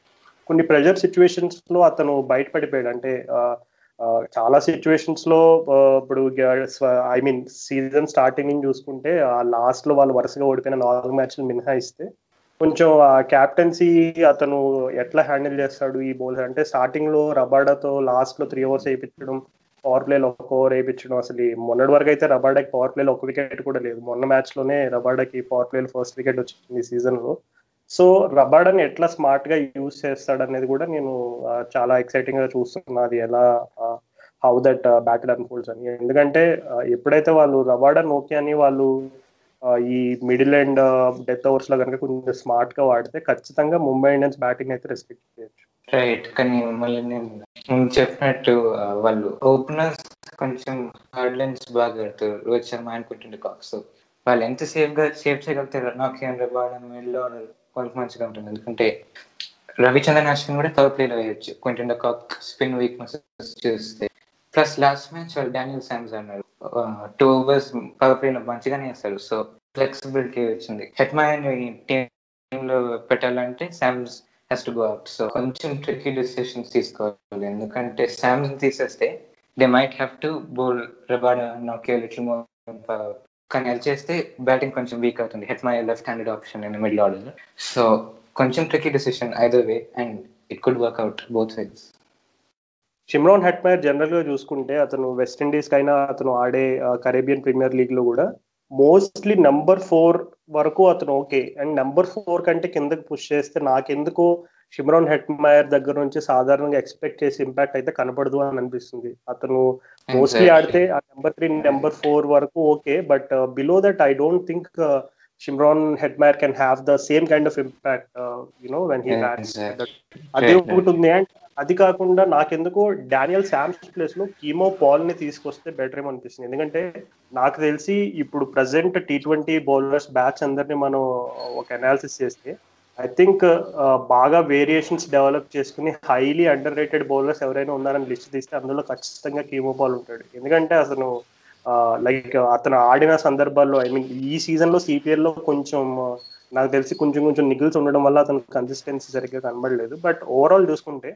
కొన్ని ప్రెజర్ సిచ్యువేషన్స్లో అతను బయటపడిపోయాడు. అంటే uh, చాలా సిచ్యువేషన్స్లో ఇప్పుడు ఐ మీన్ సీజన్ స్టార్టింగ్ నుంచి చూసుకుంటే ఆ లాస్ట్లో వాళ్ళు వరుసగా ఓడిపోయిన నాలుగు మ్యాచ్లు మినహాయిస్తే కొంచెం ఆ క్యాప్టెన్సీ అతను ఎట్లా హ్యాండిల్ చేస్తాడు ఈ బౌలర్ అంటే స్టార్టింగ్లో రబాడాతో లాస్ట్లో త్రీ ఓవర్స్ వేయించడం పవర్ ప్లేలో ఒక ఓవర్ వేయించడం అసలు మొన్నటి వరకు అయితే రబాడాకి పవర్ ప్లేలో ఒక వికెట్ కూడా లేదు. మొన్న మ్యాచ్లోనే రబాడాకి పవర్ ప్లేలో ఫస్ట్ వికెట్ వచ్చింది ఈ సీజన్లో. సో రబాడాని ఎట్లా స్మార్ట్గా యూజ్ చేస్తాడు అనేది కూడా నేను చాలా ఎక్సైటింగ్గా చూస్తున్నా. అది ఎలా హౌ దట్ బ్యాటిల్ అన్ఫోల్డ్స్ అని. ఎందుకంటే ఎప్పుడైతే వాళ్ళు రబార్డ్ నోకియా అని వాళ్ళు ఈ మిడిల్ అండ్ డెత్ ఓవర్స్లో కనుక కొంచెం స్మార్ట్గా వాడితే ఖచ్చితంగా ముంబై ఇండియన్స్ బ్యాటింగ్ అయితే రెస్పెక్ట్ చేయొచ్చు. రైట్. కానీ మళ్ళీ నేను చెప్పినట్టు వాళ్ళు ఓపెనర్స్ కొంచెం హార్డ్ లైన్స్ బాగా ఆడతారు రోహిత్ శర్మ అనుకుంటుండే కాక్స్. వాళ్ళు ఎంత సేఫ్గా సేఫ్ చేయగలుగుతారు? నాకు ఏం రబాడన్ మిడిల్ ఆర్డర్. వాళ్ళకి మంచిగా ఉంటుంది. ఎందుకంటే రవిచంద్రన్ అశ్విన్ కూడా థర్డ్ ప్లేలో వేయొచ్చు. కొంచెం కాక్ స్పిన్ వీక్నెస్ చూస్తే. ప్లస్ లాస్ట్ మ్యాచ్ వాళ్ళు డానియల్ శామ్స్ అన్నారు. టూ ఓవర్స్ పవర్ ప్లేలో మంచిగానే వేస్తారు. సో ఫ్లెక్సిబిలిటీ వచ్చింది. హెట్మాన్ టీమ్లో పెట్టాలంటే శామ్స్ has to go out so కొంచెం ట్రిక్కీ డిసిషన్స్ తీసుకోవాలి. ఎందుకంటే శామ్స్ తీసేస్తే they might have to boll Rabada నోకే little more కానీ అది చేస్తే బ్యాటింగ్ కొంచెం వీక్ అవుతుంది. Hetmyer left handed option and middle order so కొంచెం tricky decision either way and it could work out both sides Shimron Hetmyer జనరల్గా చూసుకుంటే అతను west Indies కైనా అతను ఆడే కరేబియన్ ప్రీమియర్ లీగ్లో కూడా మోస్ట్లీ నంబర్ ఫోర్ వరకు అతను ఓకే అండ్ నెంబర్ ఫోర్ కంటే కిందకి పుష్ చేస్తే నాకెందుకో షిమ్రాన్ హెట్మైర్ దగ్గర నుంచి సాధారణంగా ఎక్స్పెక్ట్ చేసే ఇంపాక్ట్ అయితే కనపడదు అని అనిపిస్తుంది. అతను మోస్ట్లీ ఆడితే ఆ నెంబర్ త్రీ నెంబర్ ఫోర్ వరకు okay but below that I don't think Shimron Hetmyer can have the same kind of impact you know when he bats అదే ఒకటి ఉంది అండ్ అది కాకుండా నాకెందుకో డానియల్ శామ్స్ ప్లేస్లో కీమో పాల్ని తీసుకొస్తే బెటర్ ఏమో అనిపిస్తుంది. ఎందుకంటే నాకు తెలిసి ఇప్పుడు present T twenty bowlers batch అందరినీ మనం ఒక అనాలిసిస్ చేస్తే ఐ థింక్ బాగా వేరియేషన్స్ డెవలప్ చేసుకుని హైలీ అండర్ రేటెడ్ బౌలర్స్ ఎవరైనా ఉన్నారని లిస్ట్ తీస్తే అందులో ఖచ్చితంగా కీమో పాల్ ఉంటాడు. ఎందుకంటే అతను లైక్ అతను ఆడిన సందర్భాల్లో ఐ మీన్ ఈ సీజన్లో సిపిఎల్లో కొంచెం నాకు తెలిసి కొంచెం కొంచెం నిగిల్స్ ఉండడం వల్ల అతను కన్సిస్టెన్సీ సరిగ్గా కనబడలేదు. బట్ ఓవరాల్ చూసుకుంటే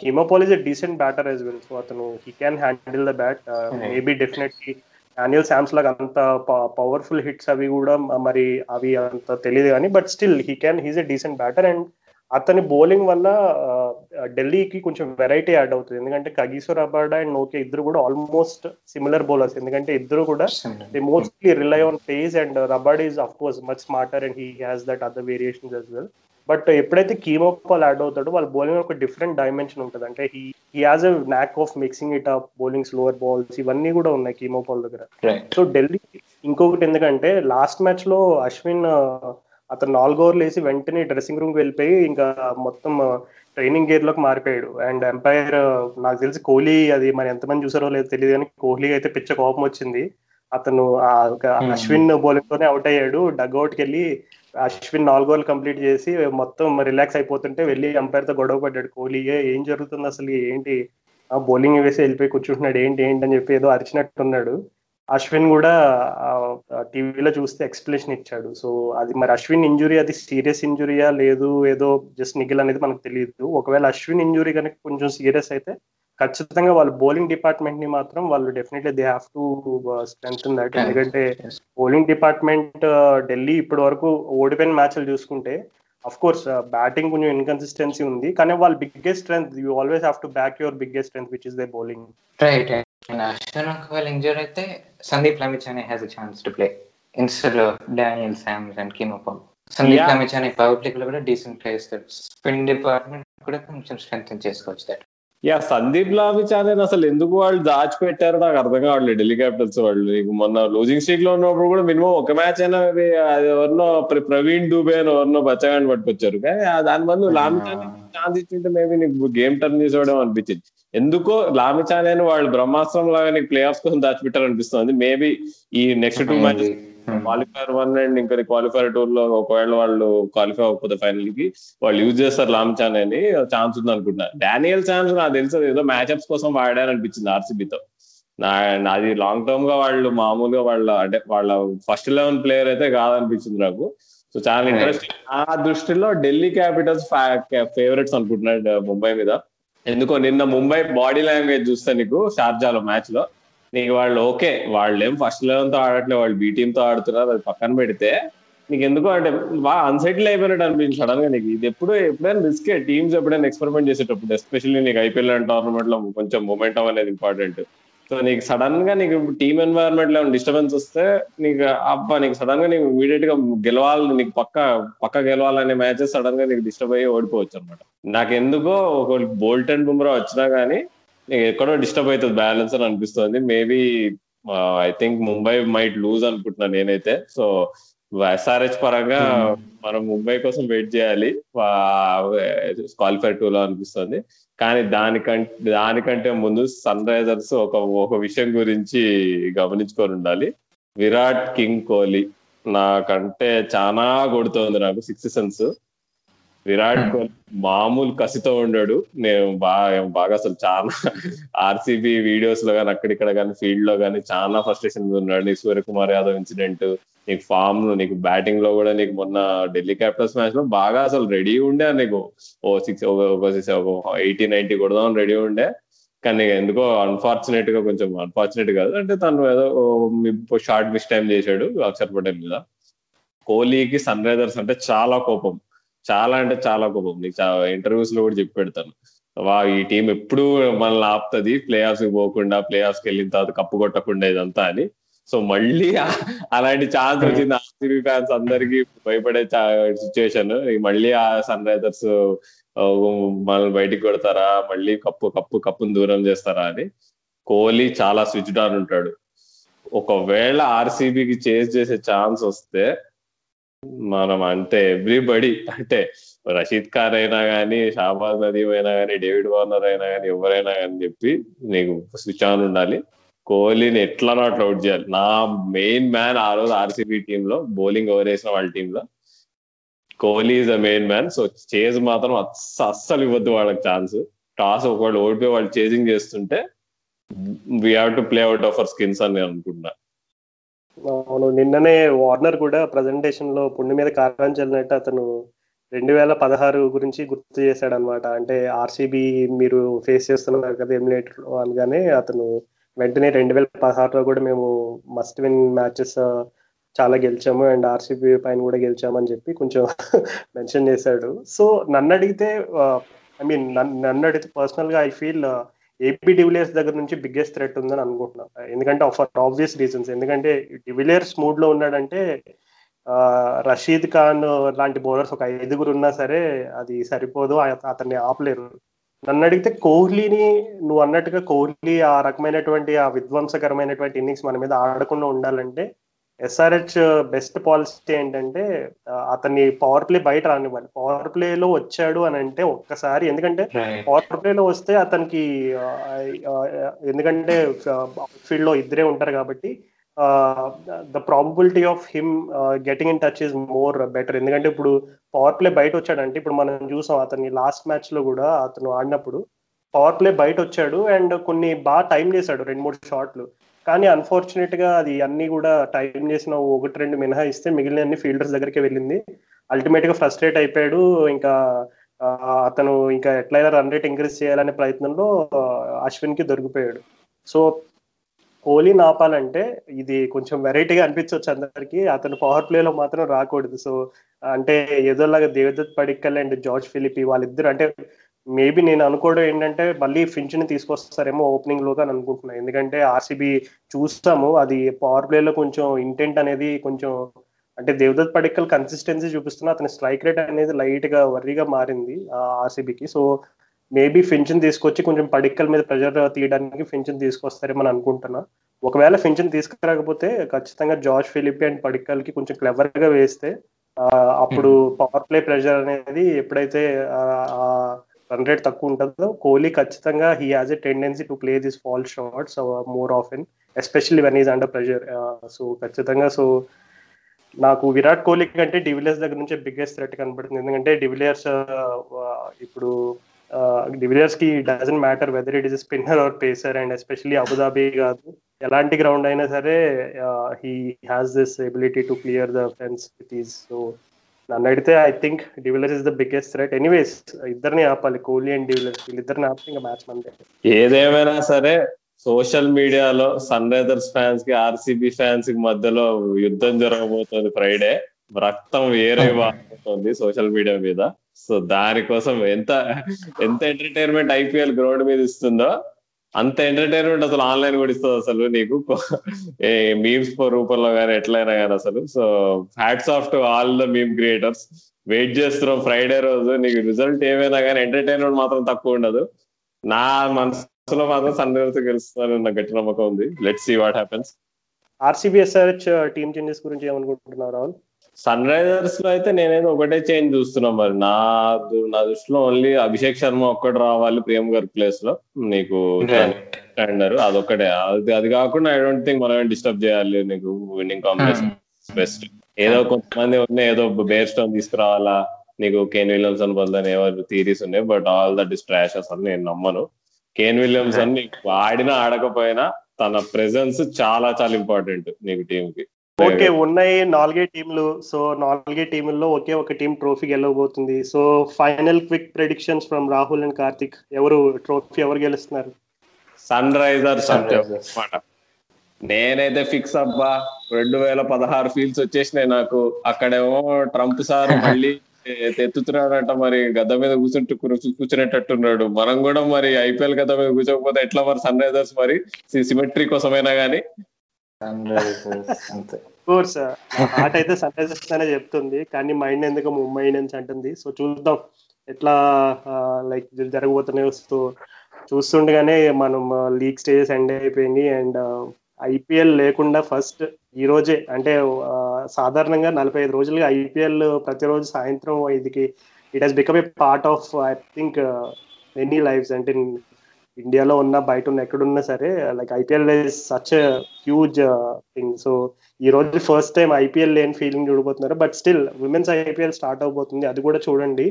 Keemo Paul is a decent batter as well so అతను he can handle the bat maybe definitely Daniel Sams లాగా అంత పవర్ఫుల్ హిట్స్ అవి కూడా మరి అవి అంత తెలియదు కానీ but still he can he's a decent batter and అతని బౌలింగ్ వల్ల ఢిల్లీకి కొంచెం వెరైటీ యాడ్ అవుతుంది. ఎందుకంటే కగీశ్వర్ అబార్డా అండ్ నోకే ఇద్దరు కూడా ఆల్మోస్ట్ సిమిలర్ బౌలర్స్ ఎందుకంటే ఇద్దరు కూడా they mostly rely on pace and Rabada is of course much smarter and he has that other variations as well but ఎప్పుడైతే కీమోపాల్ యాడ్ అవుతాడో వాళ్ళ బౌలింగ్ ఒక డిఫరెంట్ డైమెన్షన్ ఉంటుంది. అంటే he he has a knack of mixing it up bowling slower balls ఇవన్నీ కూడా ఉన్నాయి Keemo Paul దగ్గర. సో ఢిల్లీ ఇంకొకటి ఎందుకంటే లాస్ట్ మ్యాచ్లో అశ్విన్ అతను నాలుగు ఓవర్లు వేసి వెంటనే డ్రెస్సింగ్ రూమ్కి వెళ్ళిపోయి ఇంకా మొత్తం ట్రైనింగ్ గేర్లోకి మారిపోయాడు. అండ్ ఎంపైర్ నాకు తెలిసి కోహ్లీ అది మరి ఎంతమంది చూసారో లేదో తెలియదు కానీ కోహ్లీ అయితే పిచ్చ కోపం వచ్చింది. అతను అశ్విన్ బౌలింగ్ తోనే అవుట్ అయ్యాడు. డగ్అవుట్కి వెళ్ళి అశ్విన్ నాలుగు కంప్లీట్ చేసి మొత్తం రిలాక్స్ అయిపోతుంటే వెళ్ళి ఎంపైర్తో గొడవ పడ్డాడు. కోహ్లీ "ఏ, ఏం జరుగుతుంది అసలు? ఏంటి? ఆ బౌలింగ్ వేసి వెళ్ళిపోయి కూర్చుంటున్నాడు. ఏంటి? ఏంటి అని చెప్పి ఏదో అరిచినట్టున్నాడు. అశ్విన్ కూడా టీవీలో చూస్తే ఎక్స్ప్లెనేషన్ ఇచ్చాడు. సో అది మరి అశ్విన్ ఇంజురీ అది సీరియస్ ఇంజురీయా? లేదు ఏదో జస్ట్ నిగిల్ అనేది మనకు తెలియదు ఒకవేళ అశ్విన్ ఇంజురీ కనుక కొంచెం సీరియస్ అయితే ఖచ్చితంగా వాళ్ళు బౌలింగ్ డిపార్ట్మెంట్ని మాత్రం వాళ్ళు definitely they have to strength that ఎందుకంటే బౌలింగ్ డిపార్ట్మెంట్ ఢిల్లీ ఇప్పటి వరకు ఓడిపోయిన మ్యాచ్లు చూసుకుంటే అఫ్ కోర్స్ బ్యాటింగ్ కొంచెం ఇన్కన్సిస్టెన్సీ ఉంది. కానీ వాళ్ళ biggest strength you always have to back your biggest strength which is they bowling right Ashwin ఒకవేళ ఇంజూర్ అయితే Sandeep Lamichhane has a chance to play instead Daniel Sams and Keemo Paul Sandeep. Lamichhane power play లో కూడా decent players spin department కూడా కొంచెం స్ట్రెంగ్ చేసుకోవచ్చు that yeah Sandeep లామిచానేని అసలు ఎందుకు వాళ్ళు దాచిపెట్టారో నాకు అర్థం కావట్లేదు. ఢిల్లీ క్యాపిటల్స్ వాళ్ళు నీకు మొన్న లూజింగ్ స్ట్రీక్లో ఉన్నప్పుడు కూడా మినిమం ఒక మ్యాచ్ అయినా ఎవరినో ప్ర- ప్రవీణ్ దూబే అని ఎవరినో బచ్చగాని పట్టుకొచ్చారు. కానీ దాని బదులు లామిచానే ఛాన్స్ ఇచ్చింటే మేబీ నీకు గేమ్ టర్న్ చేసేవాడేమో అనిపించింది. ఎందుకో లామిచానేని వాళ్ళు బ్రహ్మాస్త్రం లాగా నీకు ప్లే ఆఫ్స్ కోసం దాచిపెట్టారు అనిపిస్తుంది మేబీ ఈ next two matches qualifier one and ఇంకా క్వాలిఫైర్ టూర్లో ఒకవేళ వాళ్ళు క్వాలిఫై అవ్వకపోతే ఫైనల్కి వాళ్ళు యూజ్ చేస్తారు లామ్చాన్ అని ఛాన్స్ ఉంది అనుకుంటున్నా. డానియల్ ఛాన్స్ నాకు తెలుసు. ఏదో మ్యాచ్అప్స్ కోసం వాడారు అనిపించింది ఆర్సీబీతో నా అది లాంగ్ టర్మ్గా వాళ్ళు మామూలుగా వాళ్ళ అంటే వాళ్ళ ఫస్ట్ లెవెన్ ప్లేయర్ అయితే కాదనిపించింది నాకు. సో చాలా ఇంట్రెస్టింగ్ ఆ దృష్టిలో ఢిల్లీ క్యాపిటల్స్ ఫేవరెట్స్ అనుకుంటున్నాడు ముంబై మీద. ఎందుకో నిన్న ముంబై బాడీ లాంగ్వేజ్ చూస్తే నీకు షార్జాలో మ్యాచ్లో. నీకు వాళ్ళు ఓకే వాళ్ళు ఏం ఫస్ట్ లెవెన్తో ఆడట్లేదు వాళ్ళు బీ టీమ్తో ఆడుతున్నారు అది పక్కన పెడితే నీకు ఎందుకు అంటే బాగా అన్సెటిల్ అయిపోయినట్టు అనిపించింది సడన్గా నీకు. ఇది ఎప్పుడు ఎప్పుడైనా రిస్కే టీమ్స్ ఎప్పుడైనా ఎక్స్పెరిమెంట్ చేసేటప్పుడు ఎస్పెషల్లీ నీకు ఐపీఎల్ టోర్నమెంట్లో కొంచెం మొమెంటం అనేది ఇంపార్టెంట్ సో నీకు సడన్గా నీకు టీమ్ ఎన్వైరన్మెంట్లో డిస్టర్బెన్స్ వస్తే నీకు అబ్బా నీకు సడన్గా నీకు ఇమీడియట్గా గెలవాలి నీకు పక్క పక్క గెలవాలనే మ్యాచెస్ సడన్గా నీకు డిస్టర్బ్ అయ్యి ఓడిపోవచ్చు అనమాట నాకు ఎందుకో ఒక బోల్ట్ అండ్ బుమ్రా వచ్చినా గానీ ఎక్కడో డిస్టర్బ్ అవుతుంది బ్యాలెన్స్ అని అనిపిస్తుంది. Maybe I think Mumbai might lose అనుకుంటున్నా నేనైతే. సో ఎస్ఆర్హెచ్ పరంగా మనం ముంబై కోసం వెయిట్ చేయాలి. క్వాలిఫైర్ టూ లో అనిపిస్తుంది. కానీ దానికంటే దానికంటే ముందు సన్ రైజర్స్ ఒక ఒక విషయం గురించి గమనించుకొని ఉండాలి. విరాట్ కింగ్ కోహ్లీ నాకంటే చాలా కొడుతుంది నాకు సిక్స్ సెన్స్ విరాట్ కోహ్లీ మామూలు కసితో ఉండాడు. నేను బాగా బాగా అసలు చాలా ఆర్సీబీ వీడియోస్లో కానీ అక్కడిక్కడ కానీ ఫీల్డ్లో కానీ చాలా ఫ్రస్ట్రేషన్ ఉన్నాడు. నీకు సూర్యకుమార్ యాదవ్ ఇన్సిడెంట్ నీకు ఫామ్ నీకు బ్యాటింగ్లో కూడా నీకు మొన్న ఢిల్లీ క్యాపిటల్స్ మ్యాచ్లో బాగా అసలు రెడీ ఉండే నీకు. ఓ సిక్స్ ఒక ఎయిటీ నైన్టీ కొడదాం రెడీ ఉండే. కానీ ఎందుకో అన్ఫార్చునేట్గా కొంచెం అన్ఫార్చునేట్ కాదు. అంటే తను ఏదో షార్ట్ మిస్ టైం చేశాడు అక్షర్ పటేల్ మీద. కోహ్లీకి సన్ రైజర్స్ అంటే చాలా కోపం. చాలా అంటే చాలా కోపం. నీకు ఇంటర్వ్యూస్లో కూడా చెప్పి పెడతాను. వా ఈ టీం ఎప్పుడు మనల్ని ఆపుతుంది. ప్లే ఆఫ్స్కి పోకుండా ప్లే ఆఫ్స్కి వెళ్ళిన తర్వాత కప్పు కొట్టకుండా ఇదంతా అని. సో మళ్ళీ అలాంటి ఛాన్స్ వచ్చింది. ఆర్సీబీ ఫ్యాన్స్ అందరికి భయపడే సిచ్యువేషన్ మళ్ళీ ఆ సన్ రైజర్స్ మనల్ని బయటికి కొడతారా? మళ్ళీ కప్పు కప్పు కప్పును దూరం చేస్తారా అని. కోహ్లీ చాలా స్విచ్ ఆన్ ఉంటాడు. ఒకవేళ ఆర్సీబీకి చేజ్ చేసే ఛాన్స్ వస్తే మనం అంటే ఎవ్రీబడి అంటే రషీద్ ఖాన్ అయినా కానీ షాబాజ్ నదీమ్ అయినా కానీ డేవిడ్ వార్నర్ అయినా కానీ ఎవరైనా కానీ చెప్పి నీకు స్విచ్ ఆన్ ఉండాలి. కోహ్లీని ఎట్లా నాట్ అవుట్ చేయాలి? నా మెయిన్ మ్యాన్ ఆ రోజు ఆర్సీబీ టీమ్లో బౌలింగ్ ఓవర్ వేసిన వాళ్ళ టీమ్లో Kohli is the main man so chase మాత్రం అస్సలు ఇవ్వద్దు వాళ్ళకి ఛాన్స్ టాస్ ఒకవేళ ఓడిపోయి వాళ్ళు చేజింగ్ చేస్తుంటే we have to play out of our skins అని నేను అనుకుంటున్నా. అవును నిన్ననే వార్నర్ కూడా ప్రజెంటేషన్లో పుణ్య మీద కారం చల్లినట్టు అతను రెండు వేల పదహారు గురించి గుర్తు చేశాడు అనమాట అంటే ఆర్సీబీ మీరు ఫేస్ చేస్తున్నారు కదా ఎలిమినేటర్ అనగానే అతను వెంటనే రెండు వేల పదహారులో కూడా మేము మస్ట్ విన్ మ్యాచెస్ చాలా గెలిచాము అండ్ ఆర్సీబీ పైన కూడా గెలిచామని చెప్పి కొంచెం మెన్షన్ చేశాడు. సో నన్ను అడిగితే ఐ మీన్ నన్ను అడిగితే పర్సనల్గా ఐ ఫీల్ ఏపీ డివిలియర్స్ దగ్గర నుంచి బిగ్గెస్ట్ థ్రెట్ ఉందని అనుకుంటున్నాను ఎందుకంటే ఫర్ ఆబ్వియస్ రీజన్స్ ఎందుకంటే డివిలియర్స్ మూడ్లో ఉన్నాడంటే రషీద్ ఖాన్ లాంటి బౌలర్స్ ఒక ఐదుగురు ఉన్నా సరే అది సరిపోదు అతన్ని ఆపలేరు. నన్ను అడిగితే కోహ్లీని నువ్వు అన్నట్టుగా కోహ్లీ ఆ రకమైనటువంటి ఆ విధ్వంసకరమైనటువంటి ఇన్నింగ్స్ మన మీద ఆడకుండా ఉండాలంటే ఎస్ఆర్హెచ్ బెస్ట్ పాలసీ ఏంటంటే అతన్ని పవర్ ప్లే బయట రానివ్వాలి. పవర్ ప్లేలో వచ్చాడు అని అంటే ఒక్కసారి ఎందుకంటే పవర్ ప్లేలో వస్తే అతనికి ఎందుకంటే ఫీల్డ్లో ఇద్దరే ఉంటారు కాబట్టి the probability of him getting in touch is more better ఎందుకంటే ఇప్పుడు పవర్ ప్లే బయట వచ్చాడంటే ఇప్పుడు మనం చూసాం అతన్ని లాస్ట్ మ్యాచ్లో కూడా అతను ఆడినప్పుడు పవర్ ప్లే బయట వచ్చాడు అండ్ కొన్ని బాగా టైం చేశాడు రెండు మూడు షాట్లు కానీ అన్ఫార్చునేట్గా అది అన్ని కూడా టైం చేసిన ఒకటి రెండు మినహాయిస్తే మిగిలిన అన్ని ఫీల్డర్స్ దగ్గరికి వెళ్ళింది. అల్టిమేట్గా ఫ్రస్ట్రేట్ అయిపోయాడు. ఇంకా అతను ఇంకా ఎట్లయినా రన్ రేట్ ఇంక్రీజ్ చేయాలనే ప్రయత్నంలో అశ్విన్కి దొరికిపోయాడు. సో కోహ్లీని ఆపాలంటే ఇది కొంచెం వెరైటీగా అనిపించవచ్చు అందరికి. అతను పవర్ ప్లేలో మాత్రం రాకూడదు. సో అంటే ఏదోలాగా Devdutt Padikkal and George Philippe వాళ్ళిద్దరు అంటే మేబీ నేను అనుకోవడం ఏంటంటే మళ్ళీ ఫించ్ని తీసుకొస్తారేమో ఓపెనింగ్ లోగా అనుకుంటున్నాను ఎందుకంటే ఆర్సీబీ చూస్తాము. అది పవర్ ప్లేలో కొంచెం ఇంటెంట్ అనేది కొంచెం అంటే దేవదత్ పడిక్కల్ కన్సిస్టెన్సీ చూపిస్తున్నా అతని స్ట్రైక్ రేట్ అనేది లైట్గా వర్రీగా మారింది ఆర్సీబీకి సో మేబీ ఫించన్ తీసుకొచ్చి కొంచెం పడిక్కల్ మీద ప్రెజర్ తీయడానికి ఫించన్ తీసుకొస్తారేమని అనుకుంటున్నా. ఒకవేళ ఫించన్ తీసుకురాకపోతే ఖచ్చితంగా జార్జ్ ఫిలిపి అండ్ పడిక్కల్కి కొంచెం క్లెవర్గా వేస్తే అప్పుడు పవర్ ప్లే ప్రెజర్ అనేది ఎప్పుడైతే రన్ రేట్ తక్కువ ఉంటుందో. కోహ్లీ ఖచ్చితంగా he has a tendency to play this pull shots more often especially when is under pressure so ఖచ్చితంగా సో నాకు విరాట్ కోహ్లీ కంటే డివిలియర్స్ దగ్గర నుంచి బిగ్గెస్ట్ థ్రెట్ కనబడుతుంది. ఎందుకంటే డివిలియర్స్ uh, uh, ఇప్పుడు uh, డివిలియర్స్కి doesn't matter whether it is spinner or pacer and especially Abu Dhabi కాదు. ఎలాంటి గ్రౌండ్ అయినా సరే he has this ability to clear the fence with ease so నన్ను అడిగితే I think de Villiers is the biggest threat anyways ఇద్దరిని ఆపాలి. Kohli and de Villiers వీళ్ళిద్దరిని ఆపి ఇంకా మ్యాచ్ మందే. ఏదేమైనా సరే సోషల్ మీడియాలో సన్ రైజర్స్ ఫ్యాన్స్కి ఆర్సీబీ ఫ్యాన్స్కి మధ్యలో యుద్ధం జరగబోతుంది ఫ్రైడే రక్తం వేరే వాడుతుంది సోషల్ మీడియా మీద. సో దానికోసం ఎంత ఎంత ఎంటర్టైన్మెంట్ ఐపీఎల్ గ్రౌండ్ మీద ఇస్తుందో అంత ఎంటర్టైన్మెంట్ అసలు ఆన్లైన్ కూడా ఇస్తుంది అసలు నీకు. మీమ్స్ రూపంలో కానీ ఎట్లయినా కానీ అసలు. So hats off to all the meme creators wait చేస్తున్నాం ఫ్రైడే రోజు. నీకు రిజల్ట్ ఏమైనా కానీ ఎంటర్టైన్మెంట్ మాత్రం తక్కువ ఉండదు. నా మనసులో మాత్రం సన్ రైజర్స్ గెలుస్తుందని నాకు గట్టి నమ్మకం ఉంది. Let see what happens RCB SRH team changes గురించి ఏమనుకుంటున్నారు రాహుల్? సన్ రైజర్స్లో అయితే నేనైతే ఒకటే చేంజ్ చూస్తున్నా మరి. నా నా దృష్టిలో ఓన్లీ అభిషేక్ శర్మ ఒక్కటి రావాలి ప్రేమ్ గారి ప్లేస్లో. నీకు స్టాండర్ అదొక్కటే. అది అది కాకుండా ఐ డోంట్ థింక్ మనం డిస్టర్బ్ చేయాలి. నీకు విన్నింగ్ కాంబినేషన్ బెస్ట్ ఏదో కొంతమంది ఉన్నాయి ఏదో బేర్ స్టోన్ తీసుకురావాలా. నీకు కేన్ విలియమ్సన్ బదులని ఎవరు థీరీస్ ఉన్నాయి. But all that is trash అసలు నేను నమ్మను. కేన్ విలియమ్సన్ నీకు ఆడినా ఆడకపోయినా తన ప్రెజెన్స్ చాలా చాలా ఇంపార్టెంట్ నీకు టీం కి. ఓకే ఉన్నాయి నాలుగే టీంలు సో నాలుగే టీముల్లో ఒకే ఒక team trophy గెలవబోతుంది. So final quick predictions from Rahul and Karthik. ఎవరు ట్రోఫీ ఎవరు గెలుస్తున్నారు? సన్ రైజర్స్ అనమాట నేనైతే ఫిక్స్ అబ్బా. రెండు వేల పదహారు ఫీల్స్ వచ్చేసినాయి నాకు. అక్కడేమో ట్రంప్ సార్ మళ్ళీ ఎత్తుతున్నాడంట మరి గద్ద మీద కూర్చుంటూ కూర్చునేటట్టున్నాడు. మనం కూడా మరి ఐపీఎల్ గద్ద మీద కూర్చోకపోతే ఎట్లా మరి సన్ రైజర్స్ మరి? సిమెట్రీ కోసమైనా గానీ? కోర్స్ ఆట అయితే సన్ రైజర్స్ అనే చెప్తుంది కానీ మైండ్ ఎందుకు ముంబై ఇండియన్స్ అంటుంది. సో చూద్దాం. ఎట్లా లైక్ జరగబోతున్నాయి. వస్తూ చూస్తుండగానే మనం లీగ్ స్టేజెస్ ఎండ్ అయిపోయింది అండ్ ఐపీఎల్ లేకుండా ఫస్ట్ ఈ రోజే అంటే సాధారణంగా నలభై ఐదు రోజులుగా ఐపీఎల్ ప్రతిరోజు సాయంత్రం ఇదికి it has become a part of I think many lives అంటే ఇండియాలో ఉన్న బయట ఉన్న ఎక్కడున్నా సరే like IPL is such huge thing so ఈ రోజు ఫస్ట్ టైం ఐపీఎల్ లేని ఫీలింగ్ చూడబోతున్నారు. But still women's IPL start అవబోతుంది. అది కూడా చూడండి.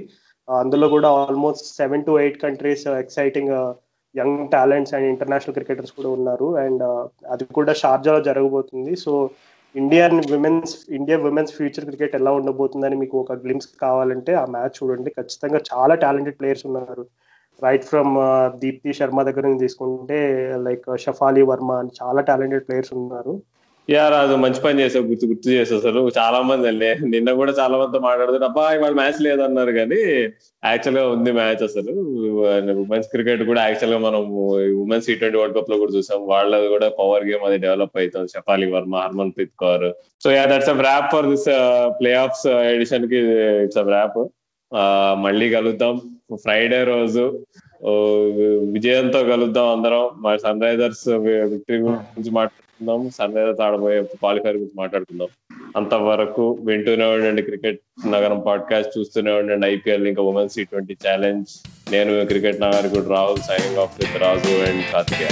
Uh, అందులో కూడా almost seven to eight countries exciting young talents and international cricketers కూడా ఉన్నారు. అండ్ uh, అది కూడా షార్జాలో జరగబోతుంది. So Indian women's India women's future cricket ఎలా ఉండబోతుందని మీకు ఒక గ్లిమ్స్ కావాలంటే ఆ మ్యాచ్ చూడండి. ఖచ్చితంగా చాలా టాలెంటెడ్ ప్లేయర్స్ ఉన్నారు. రైట్ ఫ్రమ్ దీప్తి శర్మ దగ్గర నుంచి తీసుకుంటే లైక్ షఫాలి వర్మ అని చాలా టాలెంటెడ్ ప్లేయర్స్ ఉన్నారు. యా రాజు మంచి పని చేసావు గుర్తు గుర్తు చేసావు అసలు. చాలా మంది నిన్న కూడా చాలా మంది మాట్లాడుతున్నారు అబ్బా ఇవాళ మ్యాచ్ లేదన్నారు కానీ యాక్చువల్గా ఉంది మ్యాచ్ అసలు. ఉమెన్స్ క్రికెట్ కూడా యాక్చువల్గా మనం ఉమెన్స్ టీ ట్వంటీ వరల్డ్ కప్లో కూడా చూసాం. వాళ్ళది కూడా పవర్ గేమ్ అది డెవలప్ అవుతుంది. Shafali Verma Harmanpreet Kaur so yeah that's a wrap for this playoffs ఎడిషన్కి it's a wrap మళ్ళీ కలుద్దాం. ఫ్రైడే రోజు విజయంతో కలుద్దాం అందరం. మా సన్ రైజర్స్ విక్టరీ గురించి మాట్లాడుకుందాం. సన్ రైజర్స్ ఆడబోయే క్వాలిఫైర్ గురించి మాట్లాడుకుందాం. అంతవరకు వింటూనే ఉండండి క్రికెట్ నగరం పాడ్కాస్ట్ చూస్తూనే ఉండండి ఐపీఎల్ ఇంకా ఉమెన్స్ టీ ట్వంటీ ఛాలెంజ్. నేను cricket నాగరికుడు Rahul signing off with Raju and Karthikeya.